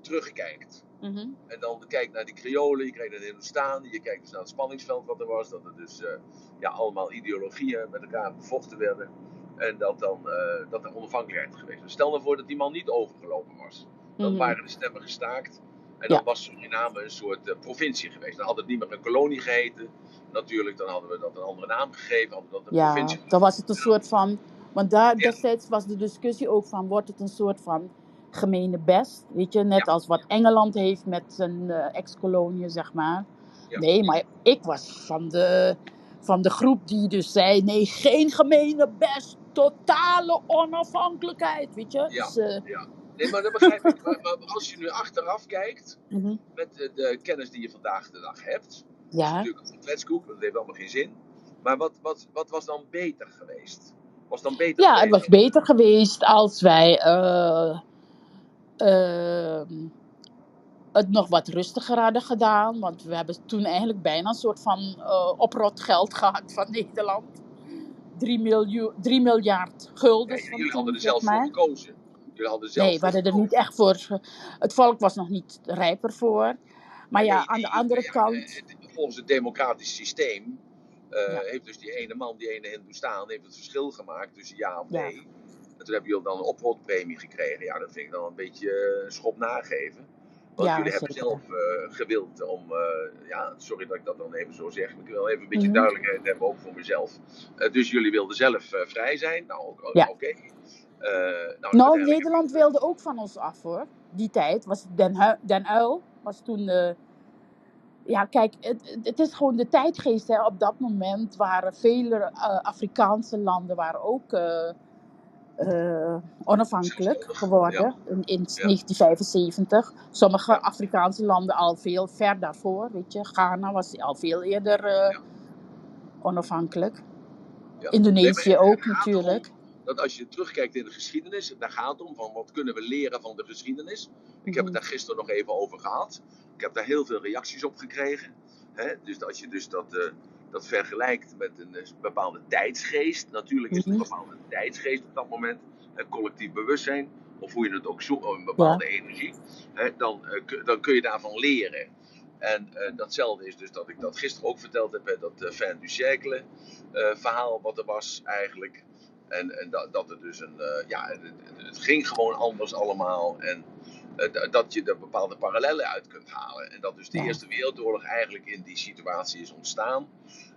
terugkijkt. Mhm. En dan kijkt naar die Kriolen, je kijkt naar de Hindustanen, je kijkt dus naar het spanningsveld wat er was. Dat er dus eh, ja, allemaal ideologieën met elkaar bevochten werden. En dat, dan, eh, dat er onafhankelijkheid geweest was. Stel nou voor dat die man niet overgelopen was. Dan Mhm. waren de stemmen gestaakt. En dan Ja. was Suriname een soort eh, provincie geweest. Dan had het niet meer een kolonie geheten. Natuurlijk, dan hadden we dat een andere naam gegeven. Hadden we dat een Ja, provincie dan was het een soort van. Want daar Ja. destijds was de discussie ook van: wordt het een soort van gemene best? Weet je, net Ja. als wat Engeland heeft met zijn eh, ex-koloniën, zeg maar. Ja. Nee, maar ik was van de, van de groep die dus zei: nee, geen gemene best, totale onafhankelijkheid. Weet je? Ja. Dus, eh, Ja. Nee, maar dat begrijp ik. Maar, als je nu achteraf kijkt, mhm. met de, de kennis die je vandaag de dag hebt. Is Ja. natuurlijk een kletskoek, dat heeft allemaal geen zin. Maar wat, wat, wat was dan beter geweest? Was dan beter Ja, het was beter geweest als wij eh, ehm, het nog wat rustiger hadden gedaan. Want we hebben toen eigenlijk bijna een soort van eh oprotgeld gehad van Nederland. 3, miljoen, 3 miljard Ja, guldens van jullie hadden er zelf voor gekozen. Jullie hadden zelf Nee, we hadden er niet echt voor. Het volk was nog niet rijper voor. Maar ja, Nee, aan de andere ja, kant. Volgens het democratisch systeem eh, Ja. heeft dus die ene man, die ene Hindoestaan, heeft het verschil gemaakt tussen ja of nee. En toen hebben jullie dan een oprotpremie gekregen. Ja, dat vind ik dan een beetje eh, een schop nageven. Want Ja, jullie hebben zelf eh, gewild om, eh, ja, sorry dat ik dat dan even zo zeg, maar ik wil even een beetje Mhm. duidelijkheid hebben ook voor mezelf. Dus jullie wilden zelf vrij zijn. Nou, Ja. oké. Nou, Nou, Nederland wilde ook van ons af hoor. Die tijd was Den, Hu- Den Uil was toen. ja, kijk, het, het is gewoon de tijdgeest. Hè. Op dat moment waren vele Afrikaanse landen waren ook eh, eh, onafhankelijk geworden in, in 1975. Sommige Ja. Afrikaanse landen al veel ver daarvoor. Weet je, Ghana was al veel eerder eh, Ja. onafhankelijk. Indonesië Nee, het ook natuurlijk. Dat als je terugkijkt in de geschiedenis, daar gaat het om van wat kunnen we leren van de geschiedenis. Ik heb het daar gisteren nog even over gehad. Ik heb daar heel veel reacties op gekregen. Hè? Dus als je dus dat, eh, dat vergelijkt met een eh, bepaalde tijdsgeest. Natuurlijk is het een Mhm. bepaalde tijdsgeest op dat moment. Een collectief bewustzijn. Of hoe je het ook zoekt, een bepaalde energie. Hè? Dan, eh, kun- dan kun je daarvan leren. En eh, datzelfde is dus dat ik dat gisteren ook verteld heb. Hè? Dat uh, Fin du Cercle eh, verhaal wat er was eigenlijk. En, en dat, dat het dus een. ja, het, het- het ging gewoon anders allemaal. En dat je er bepaalde parallellen uit kunt halen. En dat dus de. Eerste Wereldoorlog eigenlijk in die situatie is ontstaan.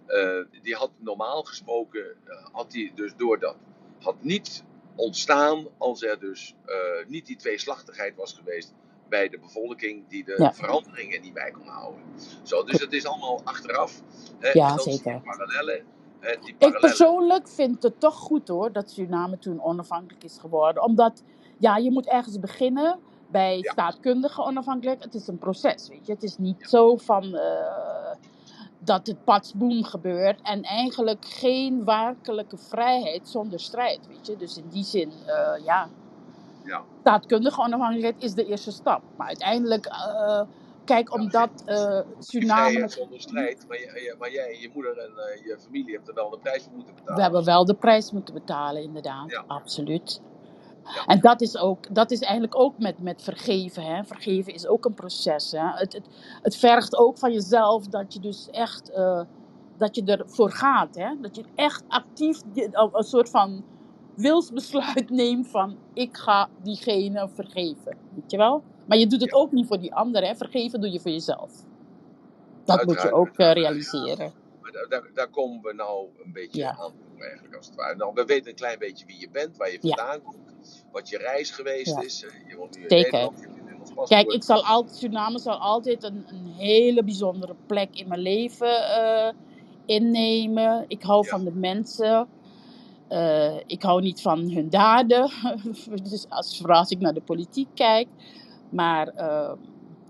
Eh, die had normaal gesproken, eh, had die dus door dat, had niet ontstaan als er dus eh, niet die tweeslachtigheid was geweest bij de bevolking die de Ja. veranderingen niet bij kon houden. Zo, dus het is allemaal achteraf. Hè, Ja, zeker. parallellen. Hè, die Ik parallellen persoonlijk vind het toch goed hoor dat Suriname toen onafhankelijk is geworden. Omdat, ja, je moet ergens beginnen bij Ja. staatkundige onafhankelijk. Het is een proces, weet je. Het is niet zo van eh, dat het patsboom gebeurt en eigenlijk geen werkelijke vrijheid zonder strijd, weet je. Dus in die zin, eh, ja, Ja. staatkundige onafhankelijkheid is de eerste stap. Maar uiteindelijk, eh, kijk, omdat Suriname... vrijheid zonder strijd, maar, je, maar jij, je moeder en je familie hebben er wel de prijs voor moeten betalen. We hebben wel de prijs moeten betalen, inderdaad. Absoluut. En dat is, ook, dat is eigenlijk ook met, met vergeven. Hè? Vergeven is ook een proces. Hè? Het, het, het vergt ook van jezelf dat je dus echt eh, dat je ervoor gaat. Hè? Dat je echt actief die- een, een soort van wilsbesluit neemt van ik ga diegene vergeven. Weet je wel? Maar je doet het ook niet voor die ander. Hè? Vergeven doe je voor jezelf. Dat moet je Uiteraard. ook eh, realiseren. Daar, daar, komen we nou een beetje Ja. aan toe, eigenlijk, als het ware. Nou, we weten een klein beetje wie je bent, waar je vandaan komt, wat je reis geweest is. Eh, Je woont nu in Zeker. Nederland. Kijk, ik zal altijd, Suriname zal altijd een, een hele bijzondere plek in mijn leven eh, innemen. Ik hou van de mensen. Eh, ik hou niet van hun daden. dus als, vooral als ik naar de politiek kijk. Maar eh,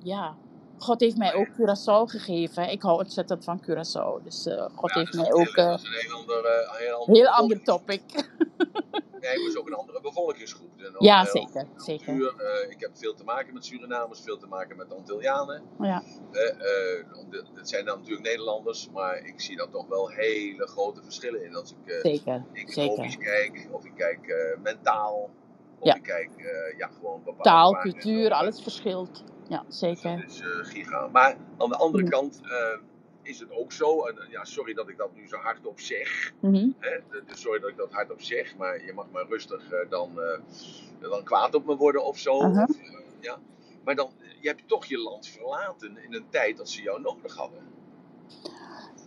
ja, God heeft mij ook Curaçao gegeven. Ik hou ontzettend van Curaçao. Dus eh, God Ja, heeft dat is mij ook heel- eh, dat is een heel ander, eh, heel een ander heel ander bevolkings- topic. Nee, maar het is ook een andere bevolkingsgroep. Ja, eh, zeker. zeker. cultuur, eh, ik heb veel te maken met Surinamers, veel te maken met Antillianen. Ja, Eh, eh, de- het zijn dan natuurlijk Nederlanders, maar ik zie daar toch wel hele grote verschillen in. Als ik eh, zeker. economisch zeker. kijk, of ik kijk eh, mentaal, of Ja. ik kijk eh, ja, gewoon bepaalde Taal, cultuur, alles verschilt. Ja, Dus zeker. dat is eh, giga. Maar aan de andere kant eh, is het ook zo, en eh, ja, sorry dat ik dat nu zo hardop zeg, Mhm. hè, dus sorry dat ik dat hardop zeg, maar je mag maar rustig dan, dan kwaad op me worden of zo. Of, ja. Maar dan, je hebt toch je land verlaten in een tijd dat ze jou nodig hadden.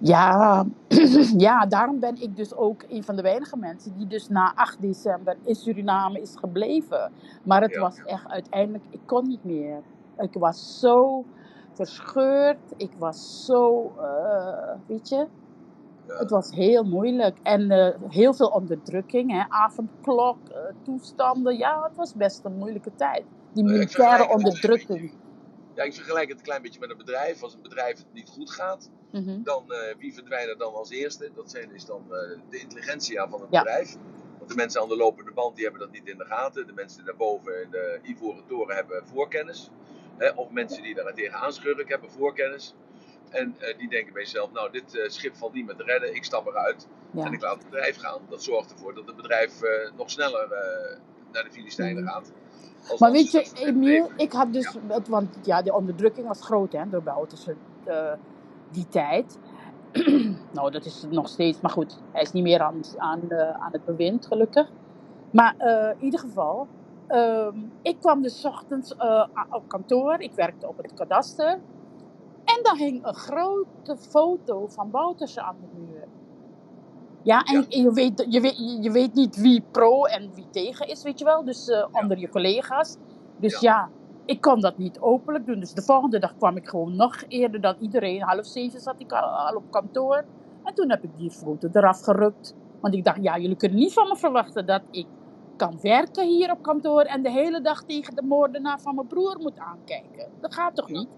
Ja, ja, daarom ben ik dus ook een van de weinige mensen die dus na 8 december in Suriname is gebleven. Maar het Ja. was echt uiteindelijk, ik kon niet meer. Ik was zo verscheurd, ik was zo, eh, weet je, Ja. het was heel moeilijk. En eh, heel veel onderdrukking, hè, avondklok, eh, toestanden. Ja, het was best een moeilijke tijd. Die militaire onderdrukking. Ja, ik vergelijk het een klein beetje met een bedrijf. Als een bedrijf het niet goed gaat, Mhm. dan wie verdwijnen dan als eerste? Dat zijn, is dan de intelligentia van het Ja. bedrijf. Want de mensen aan de lopende band die hebben dat niet in de gaten. De mensen daarboven in de ivoren toren hebben voorkennis. Hè, of mensen die daar tegenaan schurken hebben voorkennis. En eh, die denken bij zichzelf, nou dit eh, schip valt niet meer te redden, ik stap eruit Ja. en ik laat het bedrijf gaan. Dat zorgt ervoor dat het bedrijf eh, nog sneller naar de Filistijnen Mhm. gaat. Als Maar als weet je, Emiel, ik had dus, het, want ja, de onderdrukking was groot hè, door Bouterse eh die tijd. nou, dat is het nog steeds. Maar goed, hij is niet meer aan, aan, aan het bewind, gelukkig. Maar in ieder geval, ehm, ik kwam dus ochtends eh, op kantoor. Ik werkte op het kadaster. En daar hing een grote foto van Bouterse aan de muur. Ja, en Ja. je, weet, je, weet, je weet niet wie pro en wie tegen is, weet je wel. Dus eh, onder je collega's. Dus ja. ik kon dat niet openlijk doen. Dus de volgende dag kwam ik gewoon nog eerder dan iedereen. Half zeven zat ik al, al op kantoor. En toen heb ik die foto eraf gerukt. Want ik dacht, ja, jullie kunnen niet van me verwachten dat ik kan werken hier op kantoor en de hele dag tegen de moordenaar van mijn broer moet aankijken. Dat gaat toch niet?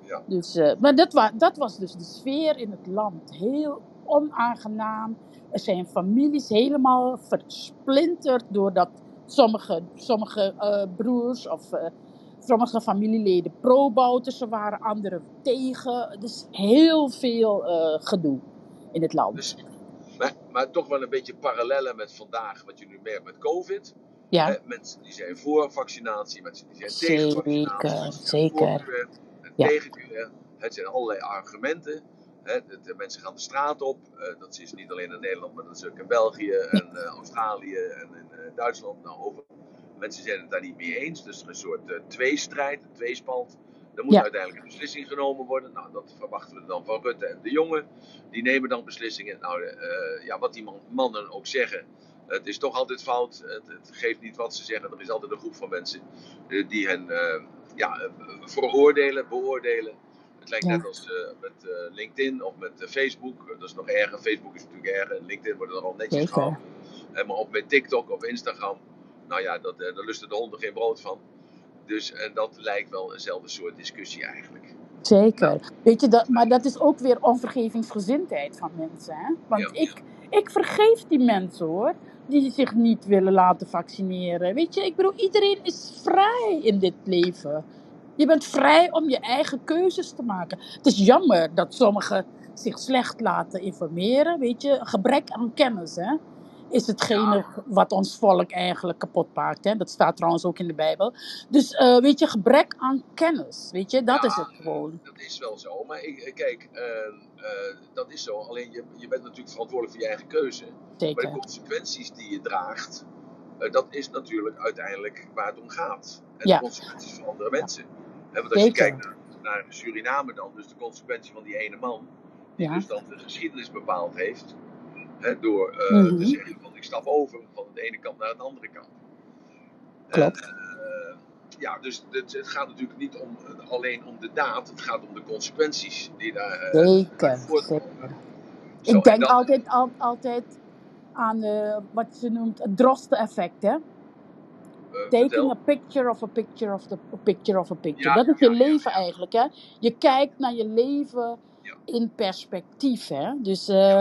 Ja. Dus, eh, maar dat, wa dat was dus de sfeer in het land. Heel onaangenaam. Er zijn families helemaal versplinterd doordat sommige, sommige eh, broers of eh, sommige familieleden pro-Bouterse waren, anderen tegen. Dus heel veel gedoe in het land. Dus, maar, toch wel een beetje parallellen met vandaag, wat je nu merkt met COVID. ja, Eh, mensen die zijn voor vaccinatie, mensen die zijn tegen vaccinatie. zeker, zeker. Ja. tegen QR. Het zijn allerlei argumenten. Hè, de, mensen gaan de straat op. Eh, dat is niet alleen in Nederland, maar dat is ook in België en eh, Australië en in eh, Duitsland. Nou, over. Mensen zijn het daar niet mee eens. Dus er is een soort eh, tweestrijd, een tweespalt. Er moet Ja. uiteindelijk een beslissing genomen worden. Nou, dat verwachten we dan van Rutte en de jongen. Die nemen dan beslissingen. Nou, eh, ja, wat die man- mannen ook zeggen. Het is toch altijd fout. Het, het geeft niet wat ze zeggen. Er is altijd een groep van mensen eh, die hen eh, ja, veroordelen, beoordelen. Het lijkt Ja. net als met LinkedIn of met Facebook. Dat is nog erger. Facebook is natuurlijk erger. LinkedIn wordt er al netjes gehouden. Eh, maar ook met TikTok of Instagram. Nou ja, dat, daar lusten de honden geen brood van. Dus en dat lijkt wel eenzelfde soort discussie eigenlijk. Zeker. Weet je, dat, maar dat is ook weer onvergevingsgezindheid van mensen. Hè? Want Ja. ik, ik vergeef die mensen hoor, die zich niet willen laten vaccineren. Weet je, ik bedoel, iedereen is vrij in dit leven. Je bent vrij om je eigen keuzes te maken. Het is jammer dat sommigen zich slecht laten informeren. Weet je, gebrek aan kennis hè, is hetgene wat ons volk eigenlijk kapot maakt. Hè? Dat staat trouwens ook in de Bijbel. Dus eh, weet je, gebrek aan kennis. Weet je, dat Ja, is het gewoon. Dat is wel zo. Maar ik, eh, kijk, eh, eh, dat is zo. Alleen je, je bent natuurlijk verantwoordelijk voor je eigen keuze. Maar de consequenties die je draagt, dat is natuurlijk uiteindelijk waar het om gaat. En Ja. de consequenties voor andere mensen. Want als je kijkt naar, naar Suriname dan, dus de consequentie van die ene man, die dus dan de geschiedenis bepaald heeft, hè, door eh, Mhm. te zeggen van ik stap over van de ene kant naar de andere kant. Klopt. Eh, ja, dus het, het gaat natuurlijk niet om, alleen om de daad, het gaat om de consequenties die daar eh, Zeker. voortkomen. Ik en denk altijd, al, altijd aan eh, wat ze noemt het drosten-effect. Hè? eh, Taking a picture of a picture of the a picture of a picture. Ja, dat is je ja, leven ja. eigenlijk. Hè? Je kijkt naar je leven in perspectief. Hè? Dus eh,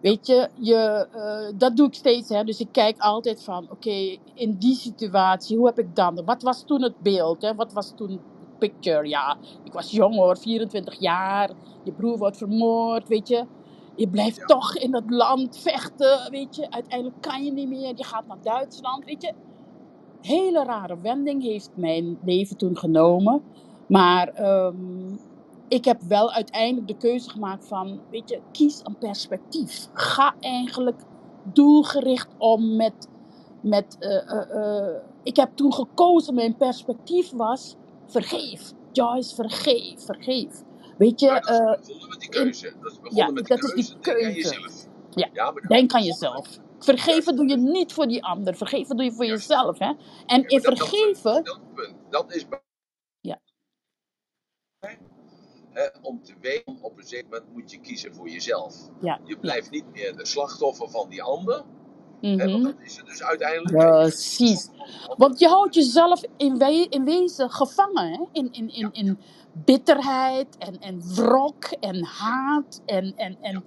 weet je, je eh, dat doe ik steeds. Hè? Dus ik kijk altijd van, oké, in die situatie, hoe heb ik dan? Wat was toen het beeld? Hè? Wat was toen picture? Ja, ik was jong hoor, 24 jaar. Je broer wordt vermoord, weet je. Je blijft Ja. toch in het land vechten, weet je. Uiteindelijk kan je niet meer. Je gaat naar Duitsland, weet je hele rare wending heeft mijn leven toen genomen. Maar ehm, ik heb wel uiteindelijk de keuze gemaakt van, weet je, kies een perspectief. Ga eigenlijk doelgericht om met, met eh, eh, eh, ik heb toen gekozen, mijn perspectief was, vergeef. Joyce, vergeef, vergeef. Weet je, Maar dat is begonnen met die keuze. Dat is begonnen ja, met dat is die keuze. Denk aan keuze. jezelf. Ja, Ja, dat- denk aan jezelf. Vergeven doe je niet voor die ander, vergeven doe je voor Juist. jezelf. Hè? En Ja, in dat- dat- vergeven, Dat punt, dat is Ja. Hè, om te weten, op een zeker moment moet je kiezen voor jezelf. ja, Je blijft niet meer de slachtoffer van die ander. Hè, want Mhm. dat is het dus uiteindelijk. Precies. Want je houdt jezelf in, we- in wezen gevangen hè? In, in, in, in bitterheid en, en wrok en haat en, en, en,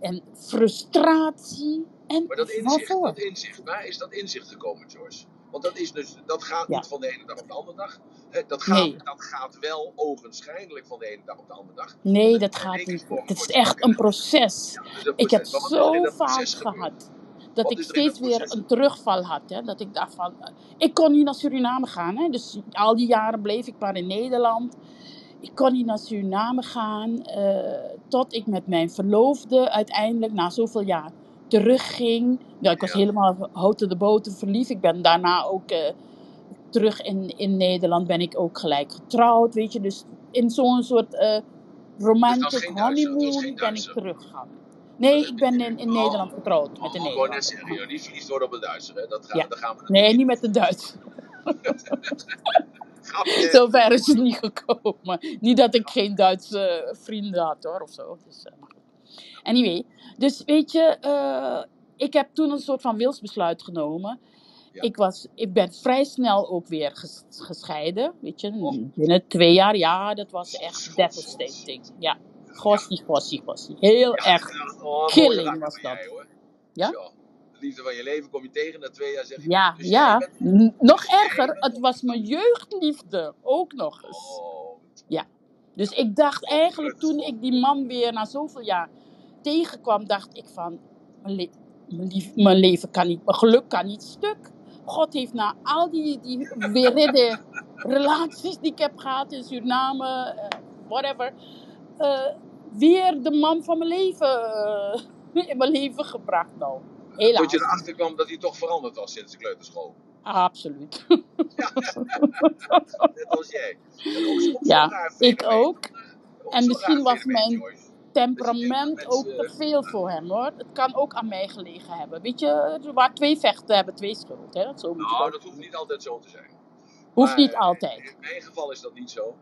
en frustratie. En Maar dat inzicht, dat inzicht, waar is dat inzicht gekomen, George? Want dat, is dus, dat gaat Ja. niet van de ene dag op de andere dag. Dat, gaat, Nee. dat gaat wel ogenschijnlijk van de ene dag op de andere dag. Nee, dat In gaat niet. Het is echt een proces. Ja, dat is een Ik heb wat zo dat vaak gehad dat ik dat steeds weer een terugval had. Hè? Dat ik dacht van, eh, ik kon niet naar Suriname gaan. Hè? Dus al die jaren bleef ik maar in Nederland. ik kon niet naar Suriname gaan. eh, tot ik met mijn verloofde uiteindelijk na zoveel jaar terugging. Ja, ik was Ja. helemaal houten de boter verliefd. Ik ben daarna ook eh, terug in, in Nederland ben ik ook gelijk getrouwd, weet je. Dus in zo'n soort eh, romantic honeymoon ben ik teruggegaan. Nee, ik ben in, in Oh. Nederland getrouwd met Oh, een ik net Nederlander. zeggen, joh, niet verliefd worden op een Duitser, hè? Dat gaan, Ja. daar gaan we Nee, niet met de Duits. Zover is het niet gekomen. Niet dat ik geen Duitse vrienden had hoor, of zo. Dus, eh. Anyway, dus weet je, eh, ik heb toen een soort van wilsbesluit genomen. Ja. Ik, was, ik ben vrij snel ook weer ges- gescheiden. Weet je, Och. binnen twee jaar. Ja, dat was echt devastating. Ja, gossie, gossie, gossie. Heel Ja, erg. ja, oh, mooie killing was dat. jij, hoor. Ja? De liefde van je leven kom je tegen na twee jaar zeg je. Ja, dus ja. bent- Nog erger, het was mijn jeugdliefde. Ook nog eens. Oh, Dus ik dacht eigenlijk toen ik die man weer na zoveel jaar tegenkwam, dacht ik van, mijn, le- mijn, lief- mijn leven kan niet, mijn geluk kan niet stuk. God heeft na al die, die relaties die ik heb gehad in Suriname, eh, whatever, eh, weer de man van mijn leven eh, in mijn leven gebracht. Nou, helaas. tot je erachter kwam dat hij toch veranderd was sinds de kleuterschool. Absoluut. Net als jij. Ook Ja, ik ook. En misschien was mijn. Temperament Dat je ook te veel voor hem hoor. Het kan ook aan mij gelegen hebben. Weet je, waar twee vechten hebben twee schuld. Hè? Zo moet Nou, dat dat hoeft niet altijd zo te zijn. Hoeft Maar, niet eh, altijd. In mijn geval is dat niet zo.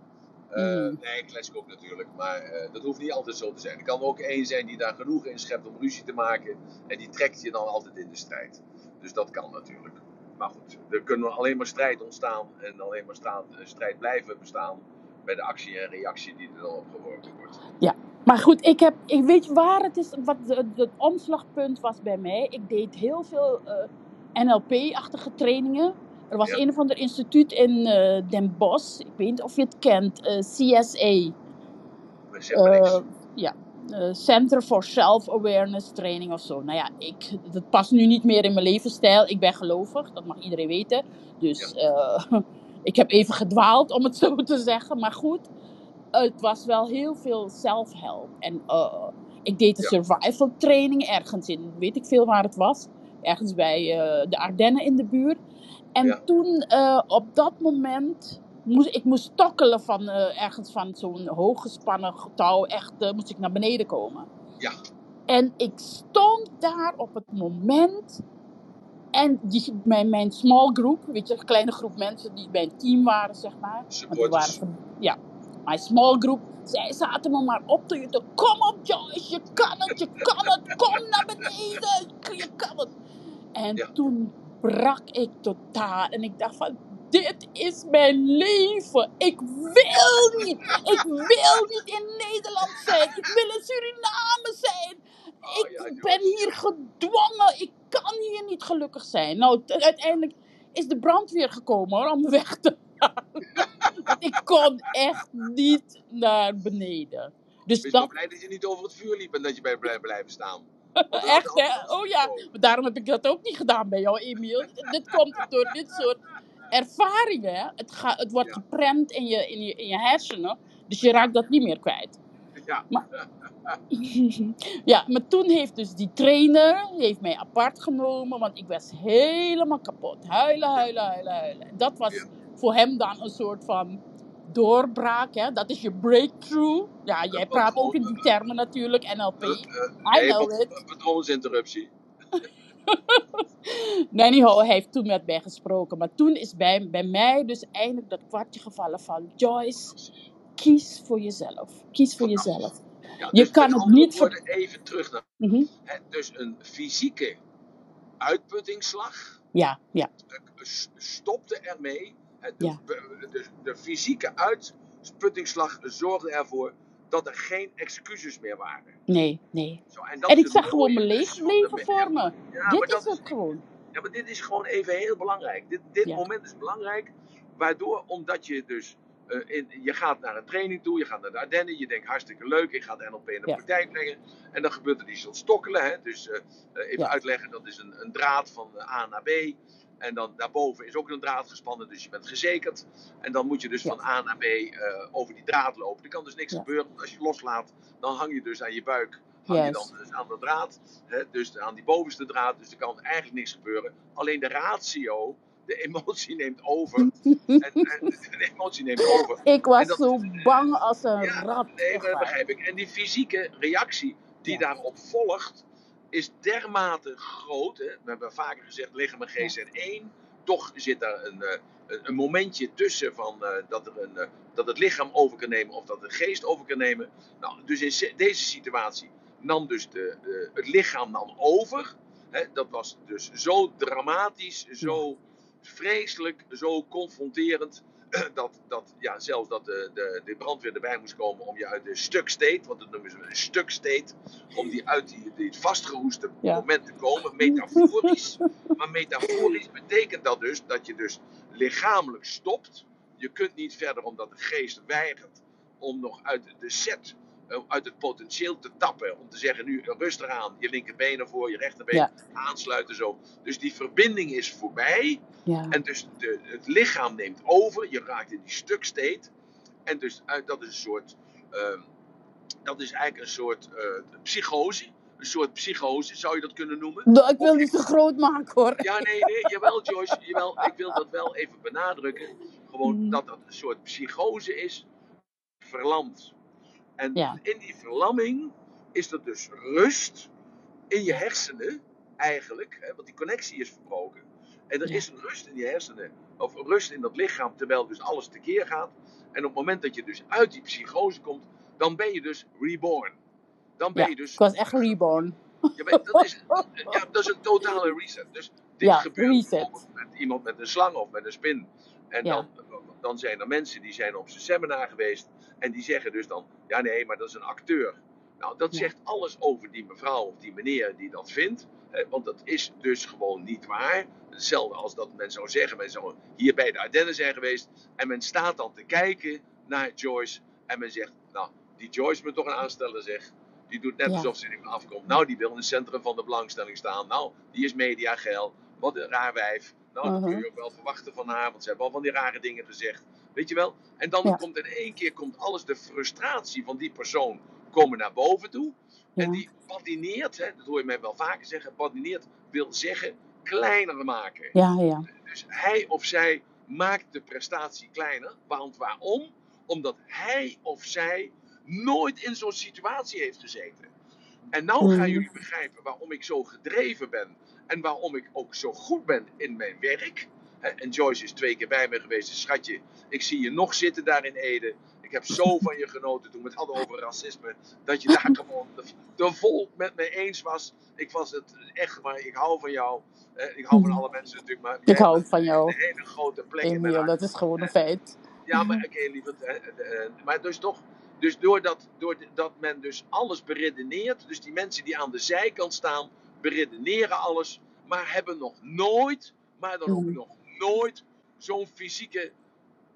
Eh, Mm. Nee, ook natuurlijk. Maar eh, dat hoeft niet altijd zo te zijn. Er kan ook één zijn die daar genoeg in schept om ruzie te maken. En die trekt je dan altijd in de strijd. Dus dat kan natuurlijk. Maar goed, er kunnen alleen maar strijd ontstaan. En alleen maar staan, eh, strijd blijven bestaan. Bij de actie en reactie die er dan op geworpen wordt. Maar goed, ik heb, ik weet je waar het is, wat het omslagpunt was bij mij. Ik deed heel veel eh, NLP-achtige trainingen. Er was Ja. een of ander instituut in eh, Den Bosch. Ik weet niet of je het kent. eh, CSA. Ja, Center for Self-Awareness Training of zo. Nou ja, ik, dat past nu niet meer in mijn levensstijl. Ik ben gelovig, dat mag iedereen weten. Dus ik heb even gedwaald, om het zo te zeggen. Maar goed, het was wel heel veel self-help. En eh, ik deed een Ja. survival training ergens in, weet ik veel waar het was. Ergens bij eh, de Ardennen in de buurt. En Ja. toen, eh, op dat moment, moest ik moest tokkelen van ergens van zo'n hooggespannen touw. Echt, moest ik naar beneden komen. Ja. En ik stond daar op het moment. En die, mijn, mijn small group, weet je, een kleine groep mensen die bij een team waren, zeg maar. Waren ja, mijn small group. Zij zaten me maar op te jutten. Kom op Joyce, je kan het, je kan het. Kom naar beneden, je kan het. En Ja. toen brak ik totaal. En ik dacht van, dit is mijn leven. Ik wil niet. Ik wil niet in Nederland zijn. Ik wil in Suriname zijn. Oh, Ik ben hier gedwongen. Ik kan hier niet gelukkig zijn. Nou, uiteindelijk is de brandweer gekomen hoor, om me weg te ik kon echt niet naar beneden. Dus Wees wel dat, blij dat je niet over het vuur liep en dat je bij blijft blijven staan. Echt hè? Oh ja, maar daarom heb ik dat ook niet gedaan bij jou, Emiel. Dit komt door dit soort ervaringen. hè. Het, het wordt Ja. geprent in je, in, je, in je hersenen, dus je raakt dat niet meer kwijt. Ja, ja, maar toen heeft dus die trainer heeft mij apart genomen, want ik was helemaal kapot. Huilen, huilen, huilen, huilen. En Dat was Ja. voor hem dan een soort van doorbraak. Hè? Dat is je breakthrough. Ja, jij praat ook in die termen natuurlijk, NLP. Uh, uh, I know it. patroonsinterruptie. Hij heeft toen met mij gesproken. Maar toen is bij, bij mij dus eindelijk dat kwartje gevallen van... Joyce, kies voor jezelf. Kies voor jezelf. Ja, Je dus kan het niet woorden, even terug naar. Mhm. Hè, dus een fysieke uitputtingsslag Ja, ja, eh, stopte ermee. Hè, de, Ja. de, fysieke uitputtingsslag zorgde ervoor dat er geen excuses meer waren. nee, nee. Zo, en ik zag gewoon mijn Dus leven, leven voor me. Ja, maar Dit is het gewoon. Ja, maar dit is gewoon even heel belangrijk. Dit, dit Ja. moment is belangrijk. Waardoor, omdat je dus. Eh, in, je gaat naar een training toe, je gaat naar de Ardennen, je denkt hartstikke leuk, ik ga het NLP in de Ja. praktijk leggen. En dan gebeurt er iets tot stokkelen. Hè? Dus eh, eh, even Ja. uitleggen, dat is een, een draad van A naar B. En dan daarboven is ook een draad gespannen, dus je bent gezekerd. En dan moet je dus Ja. van A naar B over die draad lopen. Er kan dus niks Ja. gebeuren. Als je loslaat, dan hang je dus aan je buik. Hang je dan dus aan de draad. Hè, dus aan die bovenste draad. Dus er kan eigenlijk niks gebeuren. Alleen de ratio, de emotie neemt over. en, en de emotie neemt over. Ik was dat- zo bang als een Ja, rat. nee, maar dat begrijp ik. En die fysieke reactie die Ja. daarop volgt, is dermate groot. Hè? We hebben vaker gezegd, lichaam en geest zijn één. Toch zit daar een, eh, een, een momentje tussen van, eh, dat, er een, eh, dat het lichaam over kan nemen of dat de geest over kan nemen. Nou, dus in deze situatie nam dus de, de- het lichaam nam over. Hè? Dat was dus zo dramatisch, zo vreselijk, zo confronterend dat, dat ja, zelfs dat de, de, de brandweer erbij moest komen om je uit de stuk state, want dat noemen ze een stuk state, om die uit die, die vastgeroeste Ja. moment te komen, metaforisch. Maar metaforisch betekent dat dus dat je dus lichamelijk stopt. Je kunt niet verder omdat de geest weigert om nog uit de set, uit het potentieel te tappen. Om te zeggen nu rustig aan, je linkerbeen naar voor, je rechterbeen Ja. aansluiten zo. Dus die verbinding is voorbij. Ja. En dus de, het lichaam neemt over, je raakt in die stuk state. En dus uit, dat is een soort, ehm, dat is eigenlijk een soort eh, psychose. Een soort psychose zou je dat kunnen noemen. Nou, ik wil niet zo groot maken hoor. Ja, nee, nee, jawel Joyce, jawel, ik wil dat wel even benadrukken. Gewoon Mhm. dat dat een soort psychose is, verlamd. En Ja. in die verlamming is er dus rust in je hersenen, eigenlijk, hè, want die connectie is verbroken. En er Ja. is een rust in je hersenen, of rust in dat lichaam, terwijl dus alles tekeer gaat. En op het moment dat je dus uit die psychose komt, dan ben je dus reborn. Dan ben Ja, je dus Ik was echt reborn. weet, dat, is, ja, dat is een totale reset. Dus dit Ja, gebeurt reset. met iemand met een slang of met een spin. En Ja. dan, dan zijn er mensen die zijn op zijn seminar geweest. En die zeggen dus dan, ja nee, maar dat is een acteur. Nou, dat zegt alles over die mevrouw of die meneer die dat vindt. Want dat is dus gewoon niet waar. Hetzelfde als dat men zou zeggen, men zou hier bij de Ardennen zijn geweest. En men staat dan te kijken naar Joyce. En men zegt, nou, die Joyce moet toch een aansteller zeg. Die doet net Ja. alsof ze er niet meer afkomt. Nou, die wil in het centrum van de belangstelling staan. Nou, die is mediageil. Wat een raar wijf. Nou, dat kun je Mhm. ook wel verwachten van haar. Want ze hebben al van die rare dingen gezegd. Weet je wel? En dan Ja. komt in één keer komt alles, de frustratie van die persoon, komen naar boven toe. En die badineert, hè, dat hoor je mij wel vaker zeggen. Badineert wil zeggen kleiner maken. Ja, ja. Dus hij of zij maakt de prestatie kleiner. Want waarom? Omdat hij of zij nooit in zo'n situatie heeft gezeten. En nou gaan Mhm. jullie begrijpen waarom ik zo gedreven ben. En waarom ik ook zo goed ben in mijn werk. En Joyce is twee keer bij me geweest. Dus Schatje, ik zie je nog zitten daar in Ede. Ik heb zo van je genoten toen we het hadden over racisme. Dat je daar gewoon de, vol met me eens was. Ik was het echt, maar ik hou van jou. Ik hou van Mhm. alle mensen natuurlijk. Maar Ik hou van jou, Een hele grote plek in mijn. Dat is gewoon een feit. Ja, maar oké, lieverd. hè, eh, eh, Maar dus toch, dus doordat, doordat men dus alles beredeneert, dus die mensen die aan de zijkant staan, beredeneren alles, maar hebben nog nooit, maar dan ook Mhm. nog nooit, zo'n fysieke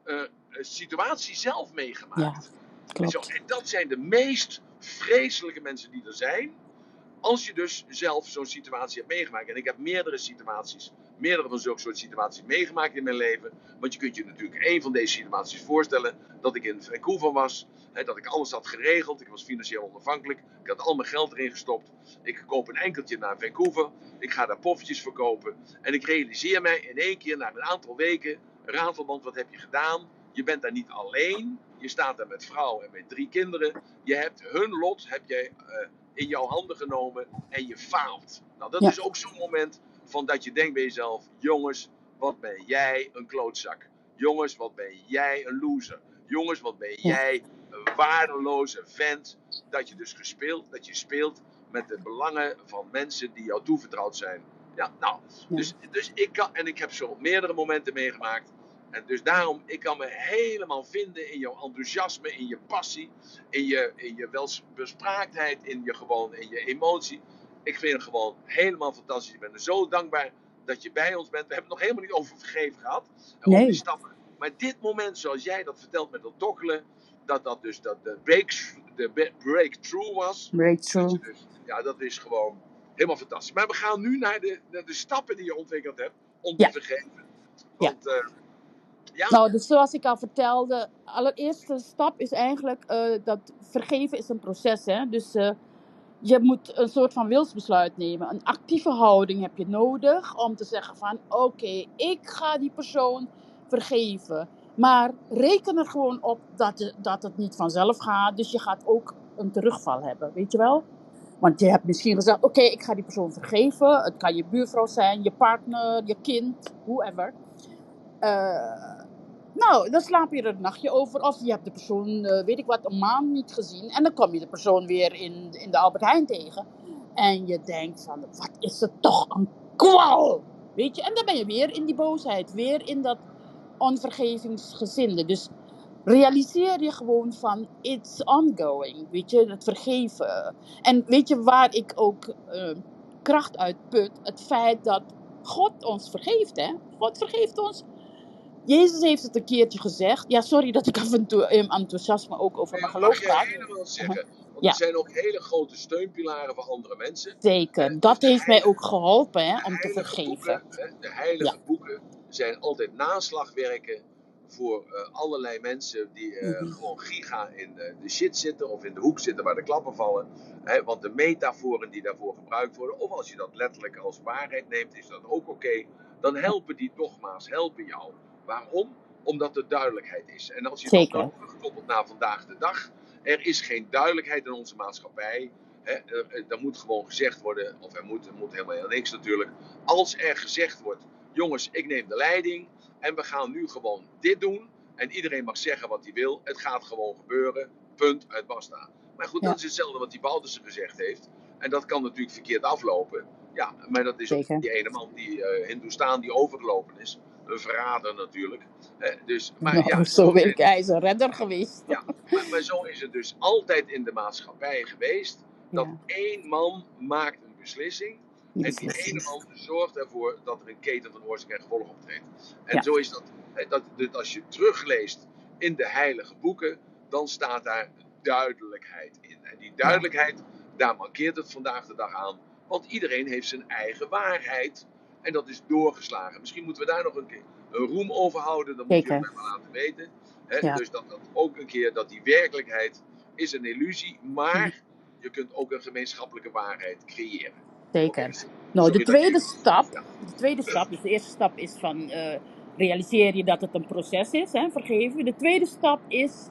eh, eh, situatie zelf meegemaakt. En, zo, Klopt. en dat zijn de meest vreselijke mensen die er zijn. Als je dus zelf zo'n situatie hebt meegemaakt. En ik heb meerdere situaties, meerdere van zulke soort situaties meegemaakt in mijn leven. Want je kunt je natuurlijk één van deze situaties voorstellen. Dat ik in Vancouver was. Hè, dat ik alles had geregeld. Ik was financieel onafhankelijk. Ik had al mijn geld erin gestopt. Ik koop een enkeltje naar Vancouver. Ik ga daar poffertjes verkopen. En ik realiseer mij in één keer na een aantal weken. Ratelband, wat heb je gedaan? Je bent daar niet alleen. Je staat daar met vrouw en met drie kinderen. Je hebt hun lot heb jij, eh, in jouw handen genomen en je faalt. Nou, dat Ja. is ook zo'n moment van dat je denkt bij jezelf: jongens, wat ben jij een klootzak? Jongens, wat ben jij een loser? Jongens, wat ben jij een waardeloze vent? Dat je dus gespeeld, dat je speelt met de belangen van mensen die jou toevertrouwd zijn. Ja, nou, dus, dus ik kan, en ik heb zo meerdere momenten meegemaakt. En dus daarom, ik kan me helemaal vinden in jouw enthousiasme, in je passie, in je, in je welbespraaktheid, in je gewoon, in je emotie. Ik vind het gewoon helemaal fantastisch. Ik ben er zo dankbaar dat je bij ons bent. We hebben het nog helemaal niet over vergeven gehad. Over Nee. die stappen. Maar dit moment, zoals jij dat vertelt met dat tokkelen, dat dat dus dat de, break, de breakthrough was. Breakthrough. dus, ja, dat is gewoon helemaal fantastisch. Maar we gaan nu naar de, naar de stappen die je ontwikkeld hebt. om te Ja. vergeven. Ja. Want eh, Nou, dus zoals ik al vertelde, allereerste stap is eigenlijk eh, dat vergeven is een proces. Hè? Dus eh, je moet een soort van wilsbesluit nemen. Een actieve houding heb je nodig om te zeggen van oké, ik ga die persoon vergeven. Maar reken er gewoon op dat, je- dat het niet vanzelf gaat. Dus je gaat ook een terugval hebben, weet je wel? Want je hebt misschien gezegd, oké, ik ga die persoon vergeven. Het kan je buurvrouw zijn, je partner, je kind, whoever. Eh, nou, dan slaap je er een nachtje over. Of je hebt de persoon, eh, weet ik wat, een maand niet gezien. En dan kom je de persoon weer in, in de Albert Heijn tegen. En je denkt van, wat is het toch een kwal? Weet je, en dan ben je weer in die boosheid. Weer in dat onvergevingsgezinde. Dus realiseer je gewoon van, it's ongoing. Weet je, het vergeven. En weet je waar ik ook eh, kracht uit put? Het feit dat God ons vergeeft, hè? God vergeeft ons. Jezus heeft het een keertje gezegd. Ja, sorry dat ik af en toe in enthousiasme ook over mijn mag geloof je praat. helemaal zeggen. Want Ja. er zijn ook hele grote steunpilaren voor andere mensen. Zeker, dat heeft mij ook geholpen hè, om te vergeven. Boeken, hè, de heilige boeken zijn altijd naslagwerken voor eh, allerlei mensen die eh, Mhm. gewoon giga in eh, de shit zitten of in de hoek zitten waar de klappen vallen. Hè, want de metaforen die daarvoor gebruikt worden, of als je dat letterlijk als waarheid neemt, is dat ook oké. Dan helpen die dogma's, helpen jou. Waarom? Omdat er duidelijkheid is. En als je Zeker. dat dan terugkoppelt naar vandaag de dag, er is geen duidelijkheid in onze maatschappij. Hè, er moet gewoon gezegd worden, of er moet, er moet helemaal niks natuurlijk. Als er gezegd wordt, jongens, ik neem de leiding en we gaan nu gewoon dit doen. En iedereen mag zeggen wat hij wil. Het gaat gewoon gebeuren. Punt, uit basta. Maar goed, Ja. dat is hetzelfde wat die Baldussen gezegd heeft. En dat kan natuurlijk verkeerd aflopen. Ja, maar dat is die ene man die eh Hindoestaan die overgelopen is. Een verrader natuurlijk. Eh, dus, maar nou, ja, zo ik, hij is een redder geweest. ja, maar, maar zo is het dus altijd in de maatschappij geweest. Dat Ja, één man maakt een beslissing. En die ene man zorgt ervoor dat er een keten van oorzaak en gevolg optreedt. En Ja. zo is dat. Dat, dat. Als je terugleest in de heilige boeken, dan staat daar duidelijkheid in. En die duidelijkheid, daar markeert het vandaag de dag aan. Want iedereen heeft zijn eigen waarheid. En dat is doorgeslagen. Misschien moeten we daar nog een keer een roem over houden. Dan moet je het maar laten weten. Hè? Ja. Dus dat, dat ook een keer dat die werkelijkheid is een illusie. Maar je kunt ook een gemeenschappelijke waarheid creëren. Zeker. Oké, Nou, de dat tweede stap, Ja. de tweede stap, dus de eerste stap is van eh, realiseer je dat het een proces is, hè, vergeven. De tweede stap is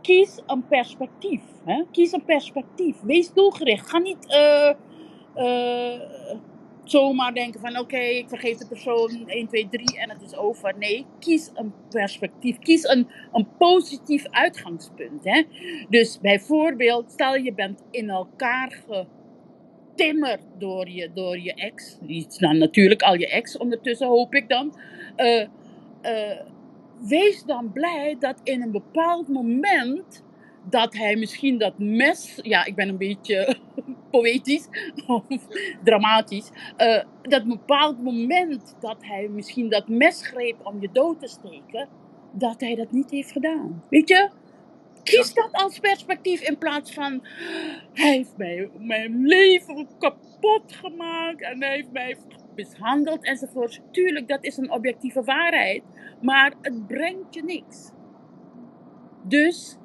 kies een perspectief. Hè? Kies een perspectief. Wees doelgericht. Ga niet eh, eh, zomaar denken van oké, ik vergeef de persoon 1, 2, 3 en het is over. Nee, kies een perspectief. Kies een, een positief uitgangspunt. Hè? Dus bijvoorbeeld, stel je bent in elkaar getimmerd door je, door je ex. Die is dan natuurlijk al je ex ondertussen, hoop ik dan. Eh, eh, wees dan blij dat in een bepaald moment dat hij misschien dat mes, ja, ik ben een beetje poëtisch of dramatisch, eh, dat bepaald moment dat hij misschien dat mes greep om je dood te steken, dat hij dat niet heeft gedaan. Weet je? Kies dat als perspectief in plaats van hij heeft mij, mijn leven kapot gemaakt en hij heeft mij mishandeld enzovoort. Tuurlijk, dat is een objectieve waarheid, maar het brengt je niks. Dus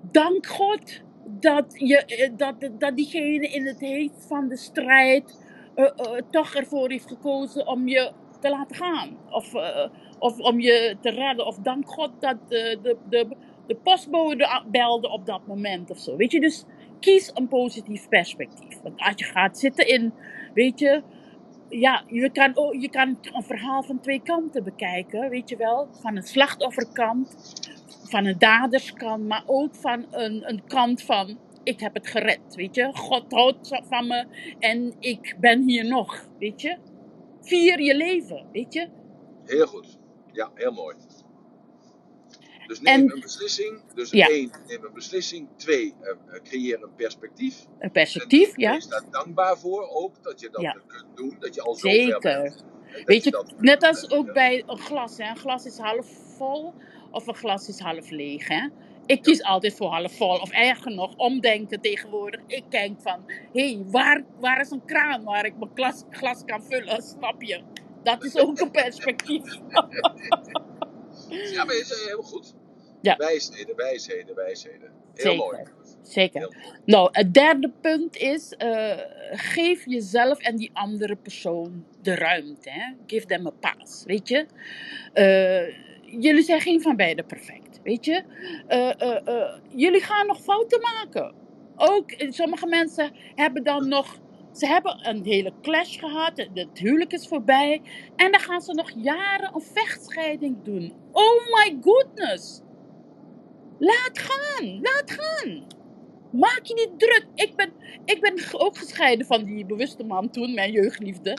dank God dat, je, eh, dat, dat diegene in het heet van de strijd eh, eh, toch ervoor heeft gekozen om je te laten gaan. Of, of om je te redden. Of dank God dat de, de, de postbode belde op dat moment of zo. Weet je, dus kies een positief perspectief. Want als je gaat zitten in, weet je, ja, je kan, ook, je kan een verhaal van twee kanten bekijken, weet je wel. Van een slachtofferkant, van een daderskant, maar ook van een, een kant van, ik heb het gered, weet je. God houdt van me en ik ben hier nog, weet je. Vier je leven, weet je. Heel goed. Ja, heel mooi. Dus neem En- een beslissing. Dus Ja. één, neem een beslissing. Twee, eh, creëer een perspectief. Een perspectief, En ja. Wees daar dankbaar voor ook, dat je dat Ja. kunt doen. Dat je al zo Zeker. bent. Weet je, net als ook bij een glas. Hè. Een glas is half vol of een glas is half leeg. Hè. Ik kies altijd voor half vol. Of erger nog, omdenken tegenwoordig. Ik denk van, hé, hey, waar, waar is een kraan waar ik mijn glas, glas kan vullen? Snap je? Dat is ook een perspectief. Ja, maar is eh, heel goed. Ja. Wijsheden, wijsheden, wijsheden. Heel mooi. Zeker. Zeker. Heel mooi. Nou, het derde punt is: eh, geef jezelf en die andere persoon de ruimte. Hè? Give them a pass. Weet je? Eh, jullie zijn geen van beiden perfect. Weet je? Eh, eh, eh, jullie gaan nog fouten maken. Ook eh, sommige mensen hebben dan nog. Ze hebben een hele clash gehad. Het het huwelijk is voorbij. En dan gaan ze nog jaren een vechtscheiding doen. Oh my goodness. Laat gaan. Laat gaan. Maak je niet druk. Ik ben, ik ben ook gescheiden van die bewuste man toen, mijn jeugdliefde.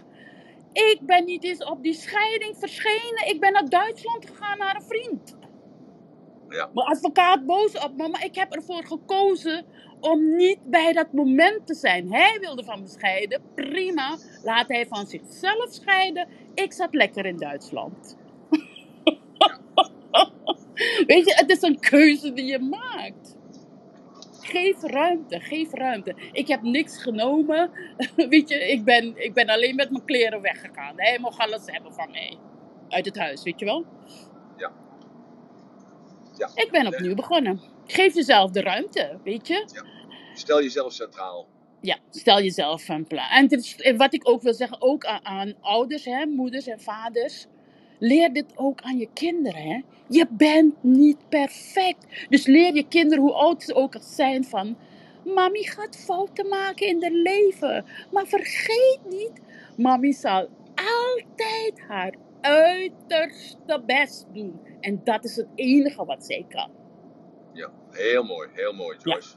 Ik ben niet eens op die scheiding verschenen. Ik ben naar Duitsland gegaan naar een vriend. Ja. Mijn advocaat boos op me, maar ik heb ervoor gekozen om niet bij dat moment te zijn. Hij wilde van me scheiden. Prima. Laat hij van zichzelf scheiden. Ik zat lekker in Duitsland. Weet je, het is een keuze die je maakt. Geef ruimte, geef ruimte. Ik heb niks genomen. Weet je, ik ben, ik ben alleen met mijn kleren weggegaan. Hij mocht alles hebben van mij. Uit het huis, weet je wel? Ja. Ja. Ik ben opnieuw begonnen. Geef jezelf de ruimte, weet je? Stel jezelf centraal. Ja, stel jezelf een plan. En dit is- en wat ik ook wil zeggen, ook aan, aan ouders, hè, moeders en vaders. Leer dit ook aan je kinderen. Hè? Je bent niet perfect. Dus leer je kinderen, hoe oud ze ook zijn, van... Mami gaat fouten maken in haar leven. Maar vergeet niet, mami zal altijd haar uiterste best doen. En dat is het enige wat zij kan. Ja, heel mooi, heel mooi, Joyce.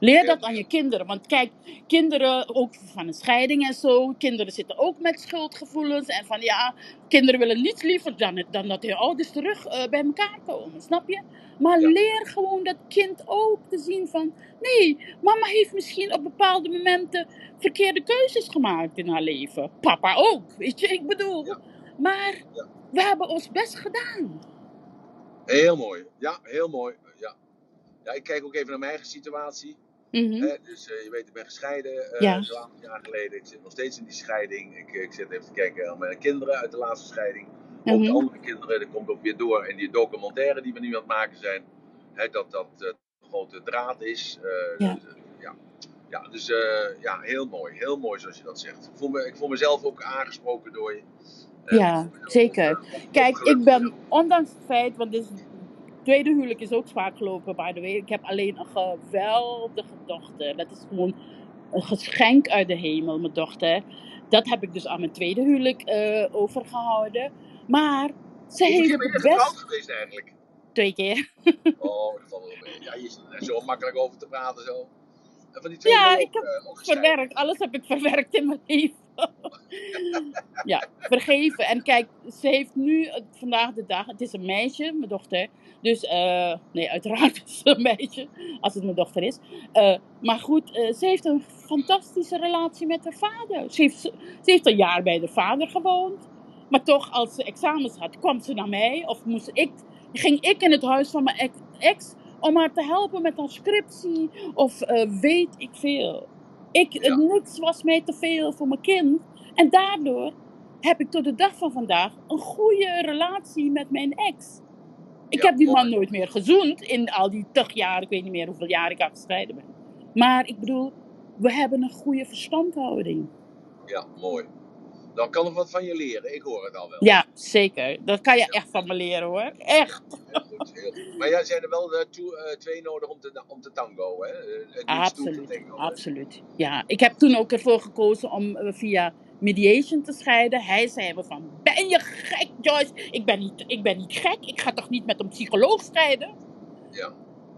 Leer dat aan je kinderen. Want kijk, kinderen ook van een scheiding en zo. Kinderen zitten ook met schuldgevoelens. En van ja, kinderen willen niets liever dan, dan dat hun ouders terug eh, bij elkaar komen. Snap je? Maar Ja. leer gewoon dat kind ook te zien van... Nee, mama heeft misschien op bepaalde momenten verkeerde keuzes gemaakt in haar leven. Papa ook, weet je? Ik bedoel. Ja. Maar Ja. we hebben ons best gedaan. Heel mooi. Ja, heel mooi. Ja. ja, ik kijk ook even naar mijn eigen situatie. Mhm. Dus eh, je weet, ik ben gescheiden eh Ja. zo'n aantal jaar geleden. Ik zit nog steeds in die scheiding. Ik, ik zit even te kijken naar mijn kinderen uit de laatste scheiding. Ook de Mhm. andere kinderen, dat komt ook weer door. En die documentaire die we nu aan het maken zijn. Hè, dat dat eh, een grote draad is. eh, Ja. dus, eh, ja. ja, dus eh, ja, heel mooi. Heel mooi zoals je dat zegt. Ik voel, me, ik voel mezelf ook aangesproken door je. Eh, Ja, zeker. eh, Kijk, ik ben, ondanks het feit, want dit tweede huwelijk is ook zwaar gelopen, by the way. Ik heb alleen een geweldige dochter. Dat is gewoon een geschenk uit de hemel, mijn dochter. Dat heb ik dus aan mijn tweede huwelijk eh, overgehouden. Maar ze heeft het getrouwd best geweest eigenlijk? twee keer. Oh, dat valt wel mee. Ja, je is er zo makkelijk over te praten zo. En van die twee Ja, ik heb eh. Verwerkt, alles heb ik verwerkt in mijn leven. ja, vergeven. En kijk, ze heeft nu eh, vandaag de dag, het is een meisje, mijn dochter. Dus, eh, nee, uiteraard is het een meisje, als het mijn dochter is. Eh, maar goed, eh, ze heeft een fantastische relatie met haar vader. Ze heeft, ze heeft een jaar bij de vader gewoond. Maar toch, als ze examens had, kwam ze naar mij. Of moest ik, ging ik in het huis van mijn ex- om haar te helpen met haar scriptie. Of weet ik veel. Ik, Ja. Niks was mij te veel voor mijn kind. En daardoor heb ik tot de dag van vandaag een goede relatie met mijn ex. Ik heb die man nooit meer gezoend in al die tig jaar. Ik weet niet meer hoeveel jaar ik al gescheiden ben. Maar ik bedoel, we hebben een goede verstandhouding. Ja, mooi. Dan kan ik wat van je leren. Ik hoor het al wel. Ja, zeker. Dat kan je Ja. echt van me leren hoor. Echt. Heel goed, heel goed. Maar jij zijn er wel eh, toe- eh, twee nodig om te, om te tango, hè? Eh, Absoluut, hè? absoluut. Ja, ik heb toen ook ervoor gekozen om via mediation te scheiden. Hij zei me van, ben je gek Joyce? Ik ben niet, ik ben niet gek. Ik ga toch niet met een psycholoog scheiden? Ja.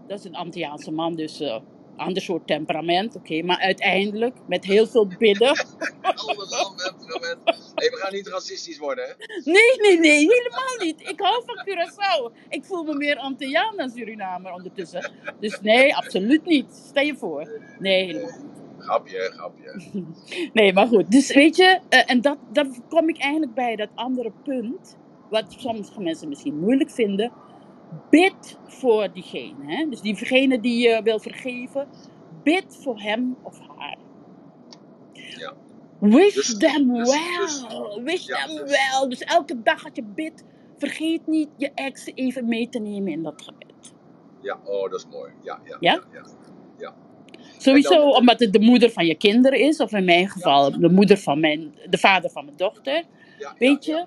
Dat is een Antilliaanse man, dus eh ander soort temperament. Oké, maar uiteindelijk met heel veel bidden. Alles al temperament. Hey, we gaan niet racistisch worden, hè? Nee, nee, nee, helemaal niet. Ik hou van Curaçao. Ik voel me meer Antilliaan dan Surinamer ondertussen. Dus nee, absoluut niet. Stel je voor. Nee, helemaal niet. Grapje, grapje. Nee, maar goed. Dus weet je, eh, en dat, dan kom ik eigenlijk bij dat andere punt. Wat sommige mensen misschien moeilijk vinden. Bid voor diegene. Hè? Dus diegene die je wil vergeven. Bid voor hem of haar. Ja. Wish Dus- them dus- dus- well. Wish ja, them dus- well. Dus elke dag als je bidt, vergeet niet je ex even mee te nemen in dat gebed. Ja, oh, dat is mooi. Ja, ja. Ja? ja, ja. Sowieso omdat het de moeder van je kinderen is, of in mijn geval de moeder van mijn, de vader van mijn dochter. Weet je?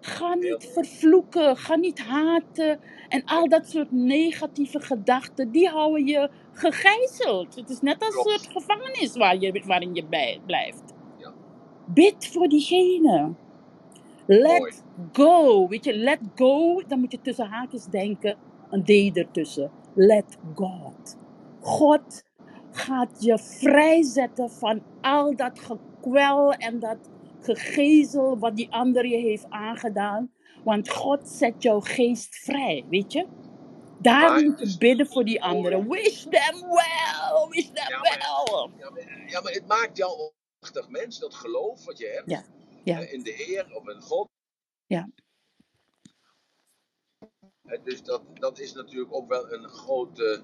Ga niet vervloeken, ga niet haten. En al dat soort negatieve gedachten, die houden je gegijzeld. Het is net als een soort gevangenis waar je, waarin je bij, blijft. Ja. Bid voor diegene. Let Mooi. go. Weet je, let go, dan moet je tussen haakjes denken, een D ertussen. Let God. God gaat je vrijzetten van al dat gekwel en dat gegezel wat die ander je heeft aangedaan. Want God zet jouw geest vrij, weet je? Daar moet je bidden voor die anderen. Wish them well, wish them Ja, maar- well. Ja, maar, ja, maar het maakt jou een prachtig mens, dat geloof wat je hebt Ja, ja. eh, in de Heer of in God. Ja. Eh, Dus dat, dat is natuurlijk ook wel een grote,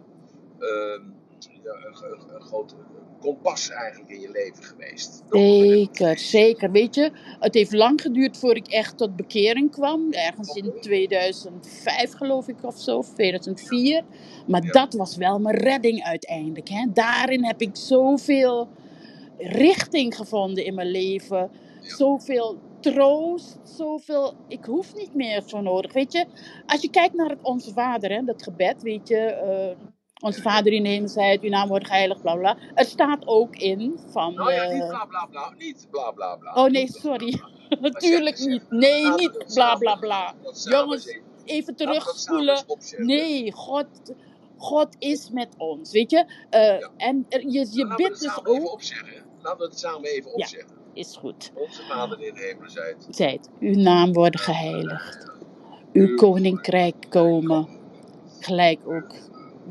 ehm, ja, een, grote kompas eigenlijk in je leven geweest. Zeker, zeker. Weet je, het heeft lang geduurd voor ik echt tot bekering kwam. Ergens in 2005 geloof ik of zo, of 2004. Maar Ja. dat was wel mijn redding uiteindelijk. Hè. Daarin heb ik zoveel richting gevonden in mijn leven. Ja. Zoveel troost, zoveel... Ik hoef niet meer zo nodig. Weet je, als je kijkt naar het Onze Vader, hè, dat gebed, weet je... eh, onze Vader in de hemelsheid, uw naam wordt geheiligd, bla bla. Er staat ook in van... Nou ja, eh, niet bla bla bla, niet bla bla bla. Oh nee, sorry. Natuurlijk niet. Nee, niet bla bla bla. Jongens, even terugspoelen. Nee, God, God is met ons, weet je. Eh, Ja. En er- je, je Laten we bidt het dus samen even ook. opzeggen. Laten we het samen even opzeggen. Is goed. Onze Vader in de zijt. Zijt, uw naam worden geheiligd. Uw koninkrijk komen. Gelijk ook.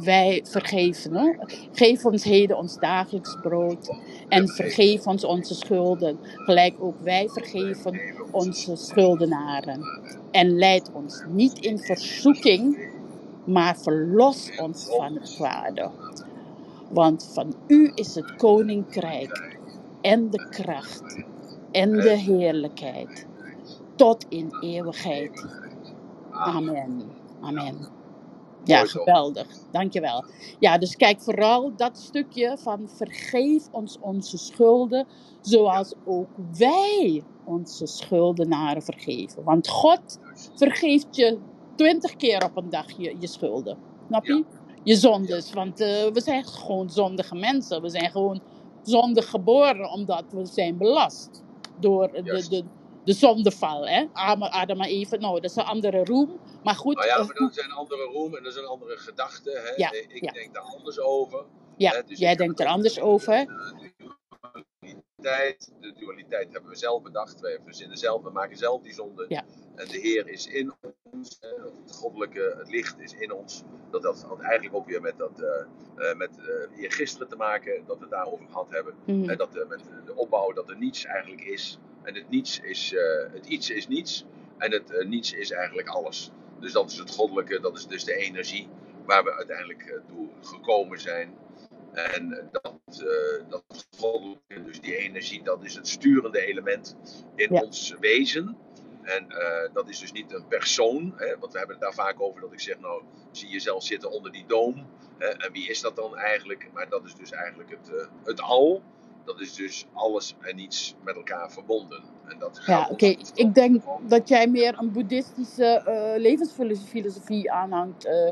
Wij vergeven. Geef ons heden ons dagelijks brood. En vergeef ons onze schulden. Gelijk ook wij vergeven onze schuldenaren. En leid ons niet in verzoeking, maar verlos ons van het kwade. Want van u is het koninkrijk en de kracht en de heerlijkheid tot in eeuwigheid. Amen. Amen. Ja, geweldig. Dankjewel. Ja, dus kijk vooral dat stukje van vergeef ons onze schulden, zoals ook wij onze schuldenaren vergeven. Want God vergeeft je twintig keer op een dag je, je schulden. Snap je? Je zondes. Want eh, we zijn gewoon zondige mensen. We zijn gewoon zondig geboren omdat we zijn belast door de, de, de zondeval. Hè? Adam, Adam en Eva, nou, dat is een andere roem. Maar goed, Nou ja, eh, maar dat zijn andere roem en dat zijn andere gedachten. Hè? Ja, Ik ja. denk daar anders over. ja, hè, dus jij denkt er anders over over. De dualiteit, de dualiteit hebben we zelf bedacht. Wij verzinnen zelf, we maken zelf die zonde. Ja. En de Heer is in ons. hè, Het goddelijke, het licht is in ons. Dat, dat had eigenlijk ook weer met, dat, eh, eh, met uh, eergisteren te maken, dat we het daarover gehad hebben. Mhm. En dat eh, met de opbouw dat er niets eigenlijk is. En het niets is, eh, het iets is niets. En het eh, niets is eigenlijk alles. Dus dat is het goddelijke, dat is dus de energie waar we uiteindelijk eh, toe gekomen zijn. En eh, dat, eh, dat goddelijke, dus die energie, dat is het sturende element in Ja. ons wezen. En dat is dus niet een persoon, hè, want we hebben het daar vaak over dat ik zeg, nou, zie jezelf zitten onder die doom. hè, en wie is dat dan eigenlijk? Maar dat is dus eigenlijk het, het al. Dat is dus alles en niets met elkaar verbonden. En dat Ja, oké. Ik denk dat jij meer een boeddhistische eh, levensfilosofie aanhangt. eh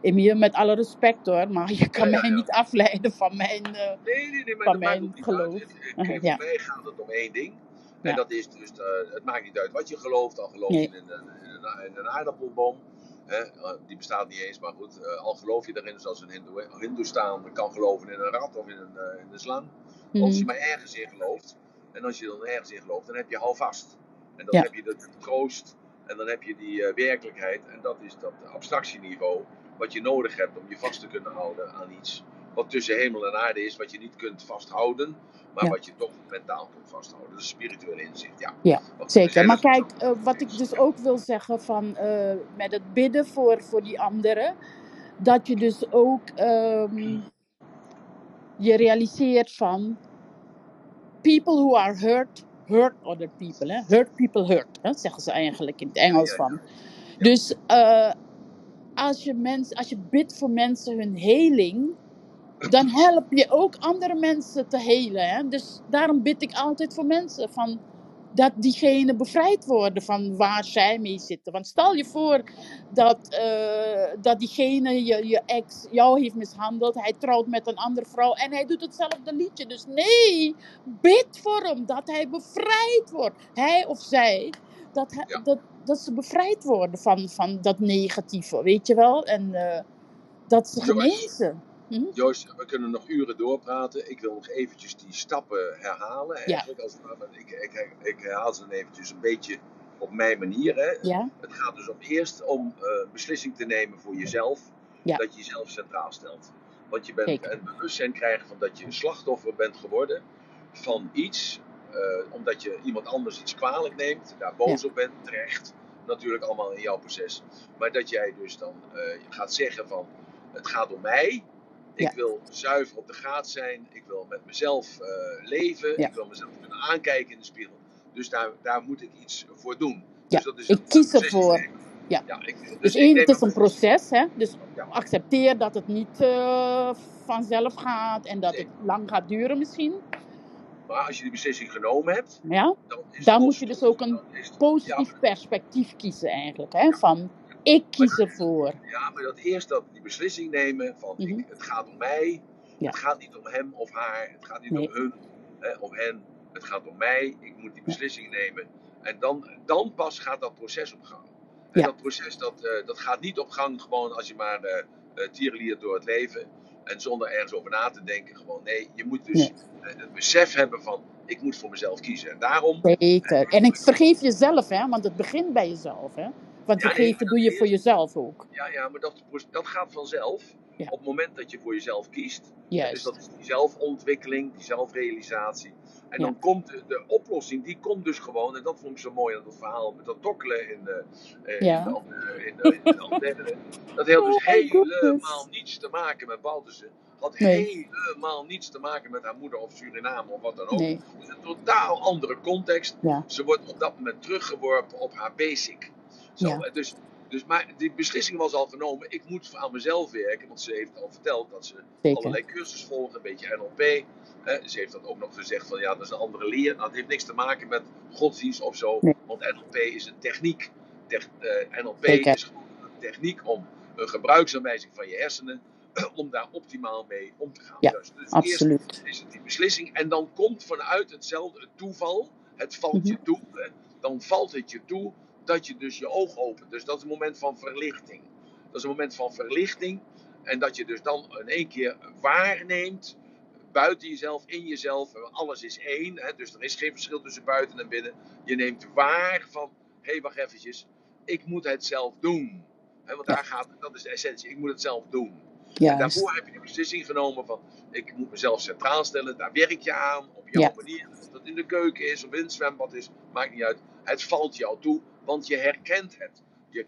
Emiel, met alle respect hoor, maar je kan Ja, ja, mij ja. niet afleiden van mijn. eh, Nee, nee, nee, maar van mijn geloof. kijk. Voor mij gaat het om één ding. En dat is dus, het maakt niet uit wat je gelooft. Al geloof je in een, in een, in een aardappelboom. Hè, die bestaat niet eens, maar goed. al geloof je daarin, zoals een hindoe, hindoestaan kan geloven in een rat of in een, eh, in een slang. Als je mhm. maar ergens in gelooft. En als je dan ergens in gelooft, dan heb je houvast. En dan Ja. heb je de troost. En dan heb je die eh, werkelijkheid. En dat is dat abstractieniveau. Wat je nodig hebt om je vast te kunnen houden aan iets. Wat tussen hemel en aarde is. Wat je niet kunt vasthouden. Maar Ja. wat je toch mentaal kunt vasthouden. Dat is spiritueel inzicht. Ja, Ja, Zeker, maar kijk, eh, wat ik dus ook wil zeggen van eh, met het bidden voor, voor die anderen, dat je dus ook ehm, je realiseert van people who are hurt, hurt other people. Hè? Hurt people hurt, hè? zeggen ze eigenlijk in het Engels van. Dus eh, als, je mens, als je bidt voor mensen hun heling, dan help je ook andere mensen te helen. Hè? Dus daarom bid ik altijd voor mensen. Van, dat diegene bevrijd worden van waar zij mee zitten. Want stel je voor dat, eh, dat diegene, je, je ex, jou heeft mishandeld. Hij trouwt met een andere vrouw en hij doet hetzelfde liedje. Dus nee, bid voor hem dat hij bevrijd wordt. Hij of zij, dat, hij- Ja. dat, dat ze bevrijd worden van, van dat negatieve, weet je wel? En eh, dat ze Joyce. Genezen. Hm? Joost, we kunnen nog uren doorpraten. Ik wil nog eventjes die stappen herhalen. Eigenlijk, als het ware. ik, ik, ik herhaal ze dan eventjes een beetje op mijn manier. Hè. Ja, Het gaat dus om eerst om een beslissing te nemen voor jezelf. Ja. Dat je jezelf centraal stelt. Want je bent Zeker. een bewustzijn krijgen van dat je een slachtoffer bent geworden van iets. eh, omdat je iemand anders iets kwalijk neemt, daar boos op bent, terecht. Natuurlijk allemaal in jouw proces. Maar dat jij dus dan eh, gaat zeggen van het gaat om mij. Ik wil zuiver op de graad zijn. Ik wil met mezelf eh, leven. Ik wil mezelf kunnen aankijken in de spiegel. Dus daar, daar moet ik iets voor doen. Ja, Dus dat is ik kies ervoor. Ja. Ja, ik, dus Dus één, het is een proces, hè? Dus Ja. accepteer dat het niet eh, vanzelf gaat en dat Nee. het lang gaat duren misschien. Maar als je die beslissing genomen hebt, Ja? dan Dan moet je dus ook een Positief perspectief kiezen eigenlijk, hè? Van ik kies ervoor. Ja, maar dat eerst dat die beslissing nemen van ik, Mhm. het gaat om mij. Ja. Het gaat niet om hem of haar. Het gaat niet Nee. om hun, hè, om hen. Het gaat om mij. Ik moet die beslissing nemen. En dan, dan pas gaat dat proces op gang. En Ja. dat proces dat, eh, dat gaat niet op gang gewoon als je maar eh eh, tierenliert door het leven. En zonder ergens over na te denken. Gewoon nee, je moet dus eh, het besef hebben van ik moet voor mezelf kiezen. En daarom Zeker. En ik vergeef jezelf, hè? Want het begint bij jezelf, hè? Want Ja, maar doe je voor jezelf ook. Ja, ja, maar dat, dat gaat vanzelf. Ja. Op het moment dat je voor jezelf kiest. Dus Juist. dat is die zelfontwikkeling, die zelfrealisatie. En Ja. dan komt de, de oplossing, die komt dus gewoon. En dat vond ik zo mooi aan dat verhaal met dat tokkelen in de, Ja. in de, Ande- in de, in de Ardennen. Dat heeft dus Oh helemaal niets te maken met Baltussen. Had Nee. helemaal niets te maken met haar moeder of Suriname of wat dan ook. Nee. Het is een totaal andere context. Ja. Ze wordt op dat moment teruggeworpen op haar basic. Zo, Ja. dus, dus, maar die beslissing was al genomen. Ik moet aan mezelf werken. Want ze heeft al verteld dat ze Zeker. allerlei cursussen volgen. Een beetje NLP. Eh, ze heeft dan ook nog gezegd van ja, dat is een andere leer. Nou, het heeft niks te maken met godsdienst of zo. Nee. Want NLP is een techniek. Tech- eh, NLP Zeker. is gewoon een techniek om een gebruiksaanwijzing van je hersenen. om daar optimaal mee om te gaan. Ja, dus, dus eerst Absoluut. is het die beslissing. En dan komt vanuit hetzelfde het toeval. Het valt je Mhm. toe. hè. Dan valt het je toe dat je dus je oog opent. Dus dat is een moment van verlichting. Dat is een moment van verlichting. En dat je dus dan in één keer waarneemt. Buiten jezelf, in jezelf. Alles is één. Hè, dus er is geen verschil tussen buiten en binnen. Je neemt waar van. Hé, hey, wacht eventjes. Ik moet het zelf doen. Hè, want Ja. daar gaat, dat is de essentie. Ik moet het zelf doen. En Juist. daarvoor heb je de beslissing genomen van ik moet mezelf centraal stellen. Daar werk je aan op jouw Ja. manier. Of dat in de keuken is of in het zwembad is, maakt niet uit. Het valt jou toe, want je herkent het. Je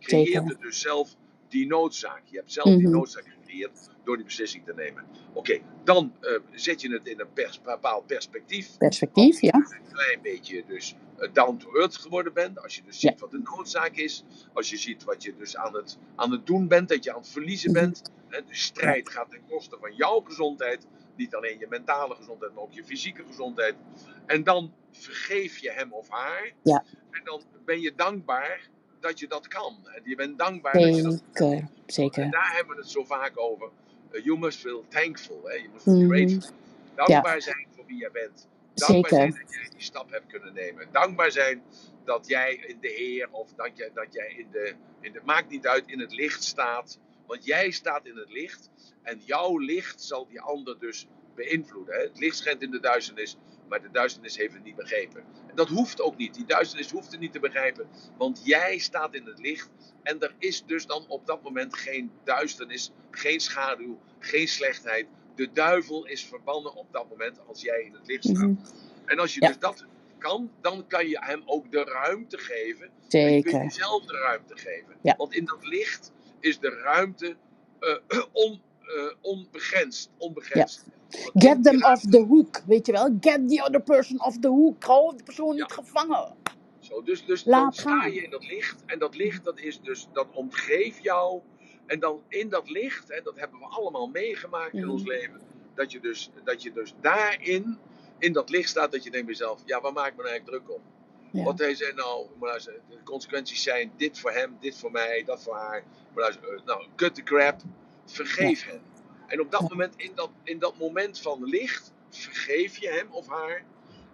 het dus zelf die noodzaak. Je hebt zelf die Mhm. noodzaak gecreëerd door die beslissing te nemen. Oké, dan eh, zet je het in een pers- bepaald perspectief. Perspectief, ja. Als je een klein beetje dus eh, down to earth geworden bent. Als je dus Ja. ziet wat de noodzaak is. Als je ziet wat je dus aan het, aan het doen bent. Dat je aan het verliezen Mhm. bent. De strijd gaat ten koste van jouw gezondheid. Niet alleen je mentale gezondheid, maar ook je fysieke gezondheid. En dan vergeef je hem of haar. Ja. En dan ben je dankbaar dat je dat kan. En je bent dankbaar dat je dat Zeker. En Zeker. daar hebben we het zo vaak over. Uh, you must feel thankful. Hè? Must feel Mhm. grateful. Dankbaar zijn voor wie jij bent. Dankbaar zijn Zeker. dat jij die stap hebt kunnen nemen. Dankbaar zijn dat jij in de Heer of dat jij, dat jij in de, in de. Maakt niet uit, in het licht staat. Want jij staat in het licht. En jouw licht zal die ander dus beïnvloeden. Hè? Het licht schijnt in de duisternis. Maar de duisternis heeft het niet begrepen. En dat hoeft ook niet. Die duisternis hoeft het niet te begrijpen. Want jij staat in het licht. En er is dus dan op dat moment geen duisternis, geen schaduw, geen slechtheid. De duivel is verbannen op dat moment als jij in het licht staat. Mhm. En als je Ja. dus dat kan, dan kan je hem ook de ruimte geven. En je kunt Zeker. jezelf de ruimte geven. Ja. Want in dat licht is de ruimte on, eh, onbegrensd. onbegrensd. Want Get them off the hook, weet je wel. Get the other person off the hook. Hou de persoon Ja. niet gevangen. Zo, dus dus Laat dan sta gaan. je in dat licht. En dat licht, dat is dus, dat omgeeft jou. En dan in dat licht, hè, dat hebben we allemaal meegemaakt in Mhm. ons leven. Dat je, dus, dat je dus daarin, in dat licht staat, dat je denkt bij jezelf, ja, waar maak ik me nou eigenlijk druk om? Ja. Want hij zei, nou, maar de consequenties zijn dit voor hem, dit voor mij, dat voor haar. Maar eh, nou, cut the crap, vergeef hem. En op dat moment, in dat, in dat moment van licht, vergeef je hem of haar.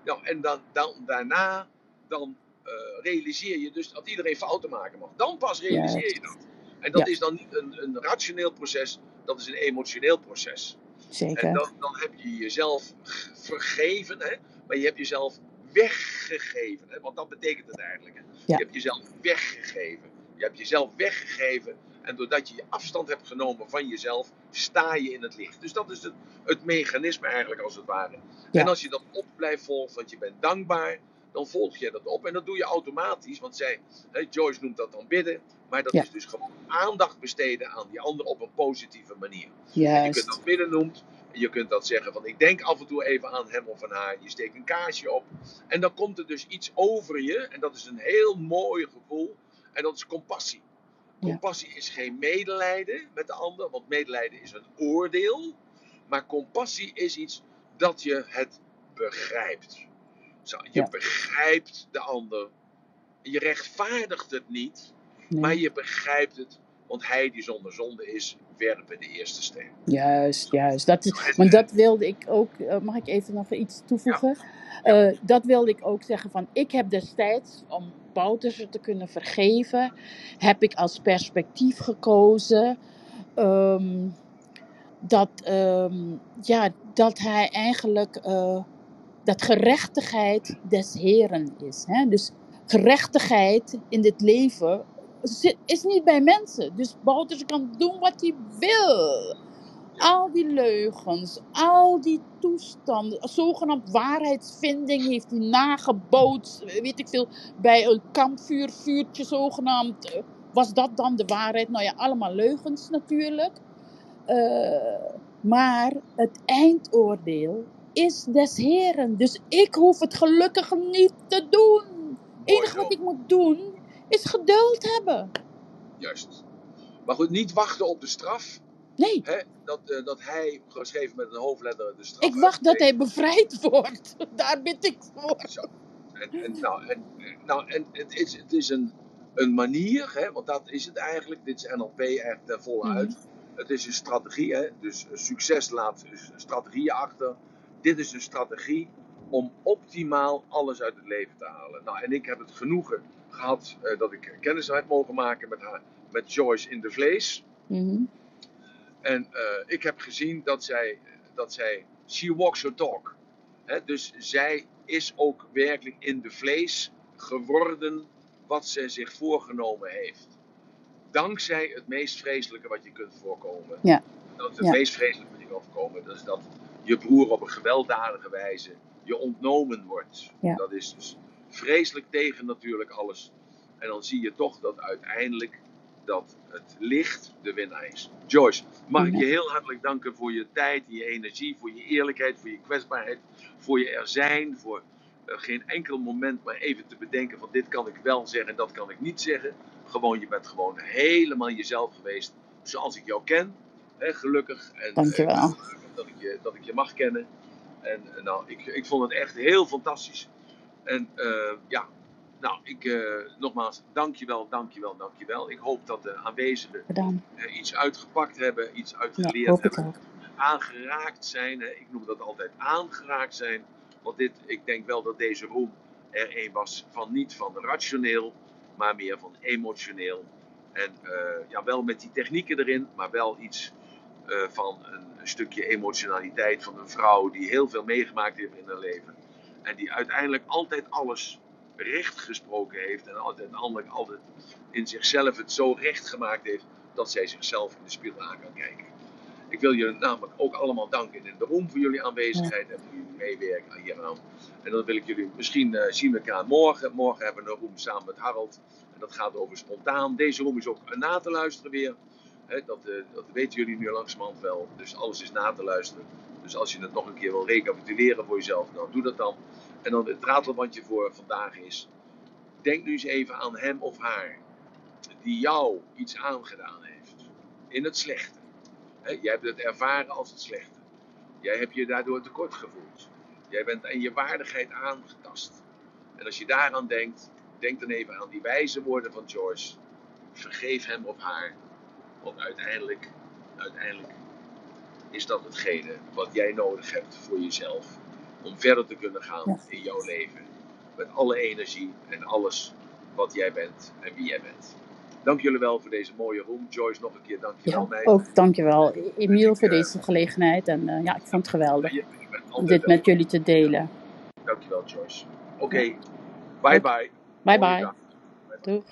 Nou, en dan, dan, daarna, dan eh, realiseer je dus dat iedereen fouten maken mag. Dan pas realiseer je dat. En dat Ja. is dan niet een, een rationeel proces, dat is een emotioneel proces. En Zeker. dan, dan heb je jezelf vergeven, hè? maar je hebt jezelf weggegeven. Hè? Want dat betekent het eigenlijk. Hè? Ja. Je hebt jezelf weggegeven. Je hebt jezelf weggegeven. En doordat je je afstand hebt genomen van jezelf, sta je in het licht. Dus dat is het, het mechanisme eigenlijk als het ware. Ja. En als je dat op blijft volgen, want je bent dankbaar, dan volg je dat op. En dat doe je automatisch, want zij, hè, Joyce noemt dat dan bidden. Maar dat Ja. is dus gewoon aandacht besteden aan die ander op een positieve manier. En je kunt Juist. dat bidden noemt. Je kunt dat zeggen van ik denk af en toe even aan hem of aan haar. Je steekt een kaarsje op. En dan komt er dus iets over je. En dat is een heel mooi gevoel. En dat is compassie. Compassie is geen medelijden met de ander. Want medelijden is een oordeel. Maar compassie is iets dat je het begrijpt. Zo, je Ja. begrijpt de ander. Je rechtvaardigt het niet. Nee. Maar je begrijpt het. Want hij die zonder zonde is, werpen de eerste steen. Juist, juist. Dat is, want dat wilde ik ook, eh, mag ik even nog iets toevoegen? Ja. Eh, dat wilde ik ook zeggen van, ik heb destijds, om Bouterse te kunnen vergeven, heb ik als perspectief gekozen ehm, dat, ehm, ja, dat hij eigenlijk, eh, dat gerechtigheid des Heren is. Hè? Dus gerechtigheid in dit leven is niet bij mensen. Dus Bouterse kan doen wat hij wil. Al die leugens, al die toestanden, zogenaamd waarheidsvinding heeft hij nagebootst, weet ik veel, bij een kampvuurvuurtje zogenaamd. eh, Was dat dan de waarheid? Nou ja, allemaal leugens natuurlijk. Eh, maar het eindoordeel is des Heren. Dus ik hoef het gelukkig niet te doen. Het enige wat ik moet doen is geduld hebben. Juist. Maar goed, niet wachten op de straf. Nee, Hè? Dat, eh, dat hij, geschreven met een hoofdletter, de straf ik wacht dat hij bevrijd wordt. Daar bid ik voor. Zo. En, en, nou, en, nou, en het is, het is een, een manier, hè, want dat is het eigenlijk. Dit is NLP echt ten volle Mhm. uit. Het is een strategie, hè, dus succes laat dus strategieën achter. Dit is een strategie om optimaal alles uit het leven te halen. Nou, en ik heb het genoegen gehad eh, dat ik kennis heb mogen maken met haar, met Joyce in de vlees. Mhm. En eh, ik heb gezien dat zij, dat zij, she walks her talk. Dus zij is ook werkelijk in de vlees geworden wat ze zich voorgenomen heeft. Dankzij het meest vreselijke wat je kunt voorkomen. Ja. Dat het Ja. meest vreselijke wat je kan voorkomen. Dat is dat je broer op een gewelddadige wijze je ontnomen wordt. Ja. Dat is dus vreselijk tegen natuurlijk alles. En dan zie je toch dat uiteindelijk dat het licht de winnaar is. Joyce, mag ik je heel hartelijk danken voor je tijd, je energie, voor je eerlijkheid, voor je kwetsbaarheid, voor je er zijn, voor eh, geen enkel moment maar even te bedenken van dit kan ik wel zeggen, dat kan ik niet zeggen. Gewoon, je bent gewoon helemaal jezelf geweest, zoals ik jou ken. Hè, gelukkig. En, Dankjewel. eh, dat, ik je, dat ik je mag kennen. En eh, nou, ik, ik vond het echt heel fantastisch. En ja, nou, ik eh, nogmaals, dankjewel, dankjewel, dankjewel. Ik hoop dat de aanwezigen eh, iets uitgepakt hebben, iets uitgeleerd hebben aangeraakt zijn. Hè. Ik noem dat altijd aangeraakt zijn. Want dit, ik denk wel dat deze roem er een was van niet van rationeel, maar meer van emotioneel. En eh, ja, wel met die technieken erin, maar wel iets van een stukje emotionaliteit van een vrouw die heel veel meegemaakt heeft in haar leven. En die uiteindelijk altijd alles recht gesproken heeft. En altijd, altijd, altijd in zichzelf het zo recht gemaakt heeft dat zij zichzelf in de spiegel aan kan kijken. Ik wil jullie namelijk ook allemaal danken in de room voor jullie aanwezigheid en voor jullie meewerken hieraan. En dan wil ik jullie, misschien eh, zien we elkaar morgen. Morgen hebben we een room samen met Harold. En dat gaat over spontaan. Deze room is ook na te luisteren weer. Dat, eh, dat weten jullie nu langzamerhand wel. Dus alles is na te luisteren. Dus als je het nog een keer wil recapituleren voor jezelf, nou doe dat dan. En dan het ratelbandje voor vandaag is. Denk nu eens even aan hem of haar. Die jou iets aangedaan heeft. In het slechte. Jij hebt het ervaren als het slechte. Jij hebt je daardoor tekort gevoeld. Jij bent aan je waardigheid aangetast. En als je daaraan denkt, denk dan even aan die wijze woorden van Joyce. Vergeef hem of haar. Want uiteindelijk, uiteindelijk is dat hetgene wat jij nodig hebt voor jezelf. Om verder te kunnen gaan Ja. in jouw leven. Met alle energie en alles wat jij bent en wie jij bent. Dank jullie wel voor deze mooie room. Joyce, nog een keer dank je wel, Ja, meid. ook dankjewel Emiel voor eh, deze gelegenheid. En eh, ja, ik vond het geweldig Je, om dit met jullie te delen. Dankjewel, Joyce. Oké, bye bye. Bye bye. Doeg.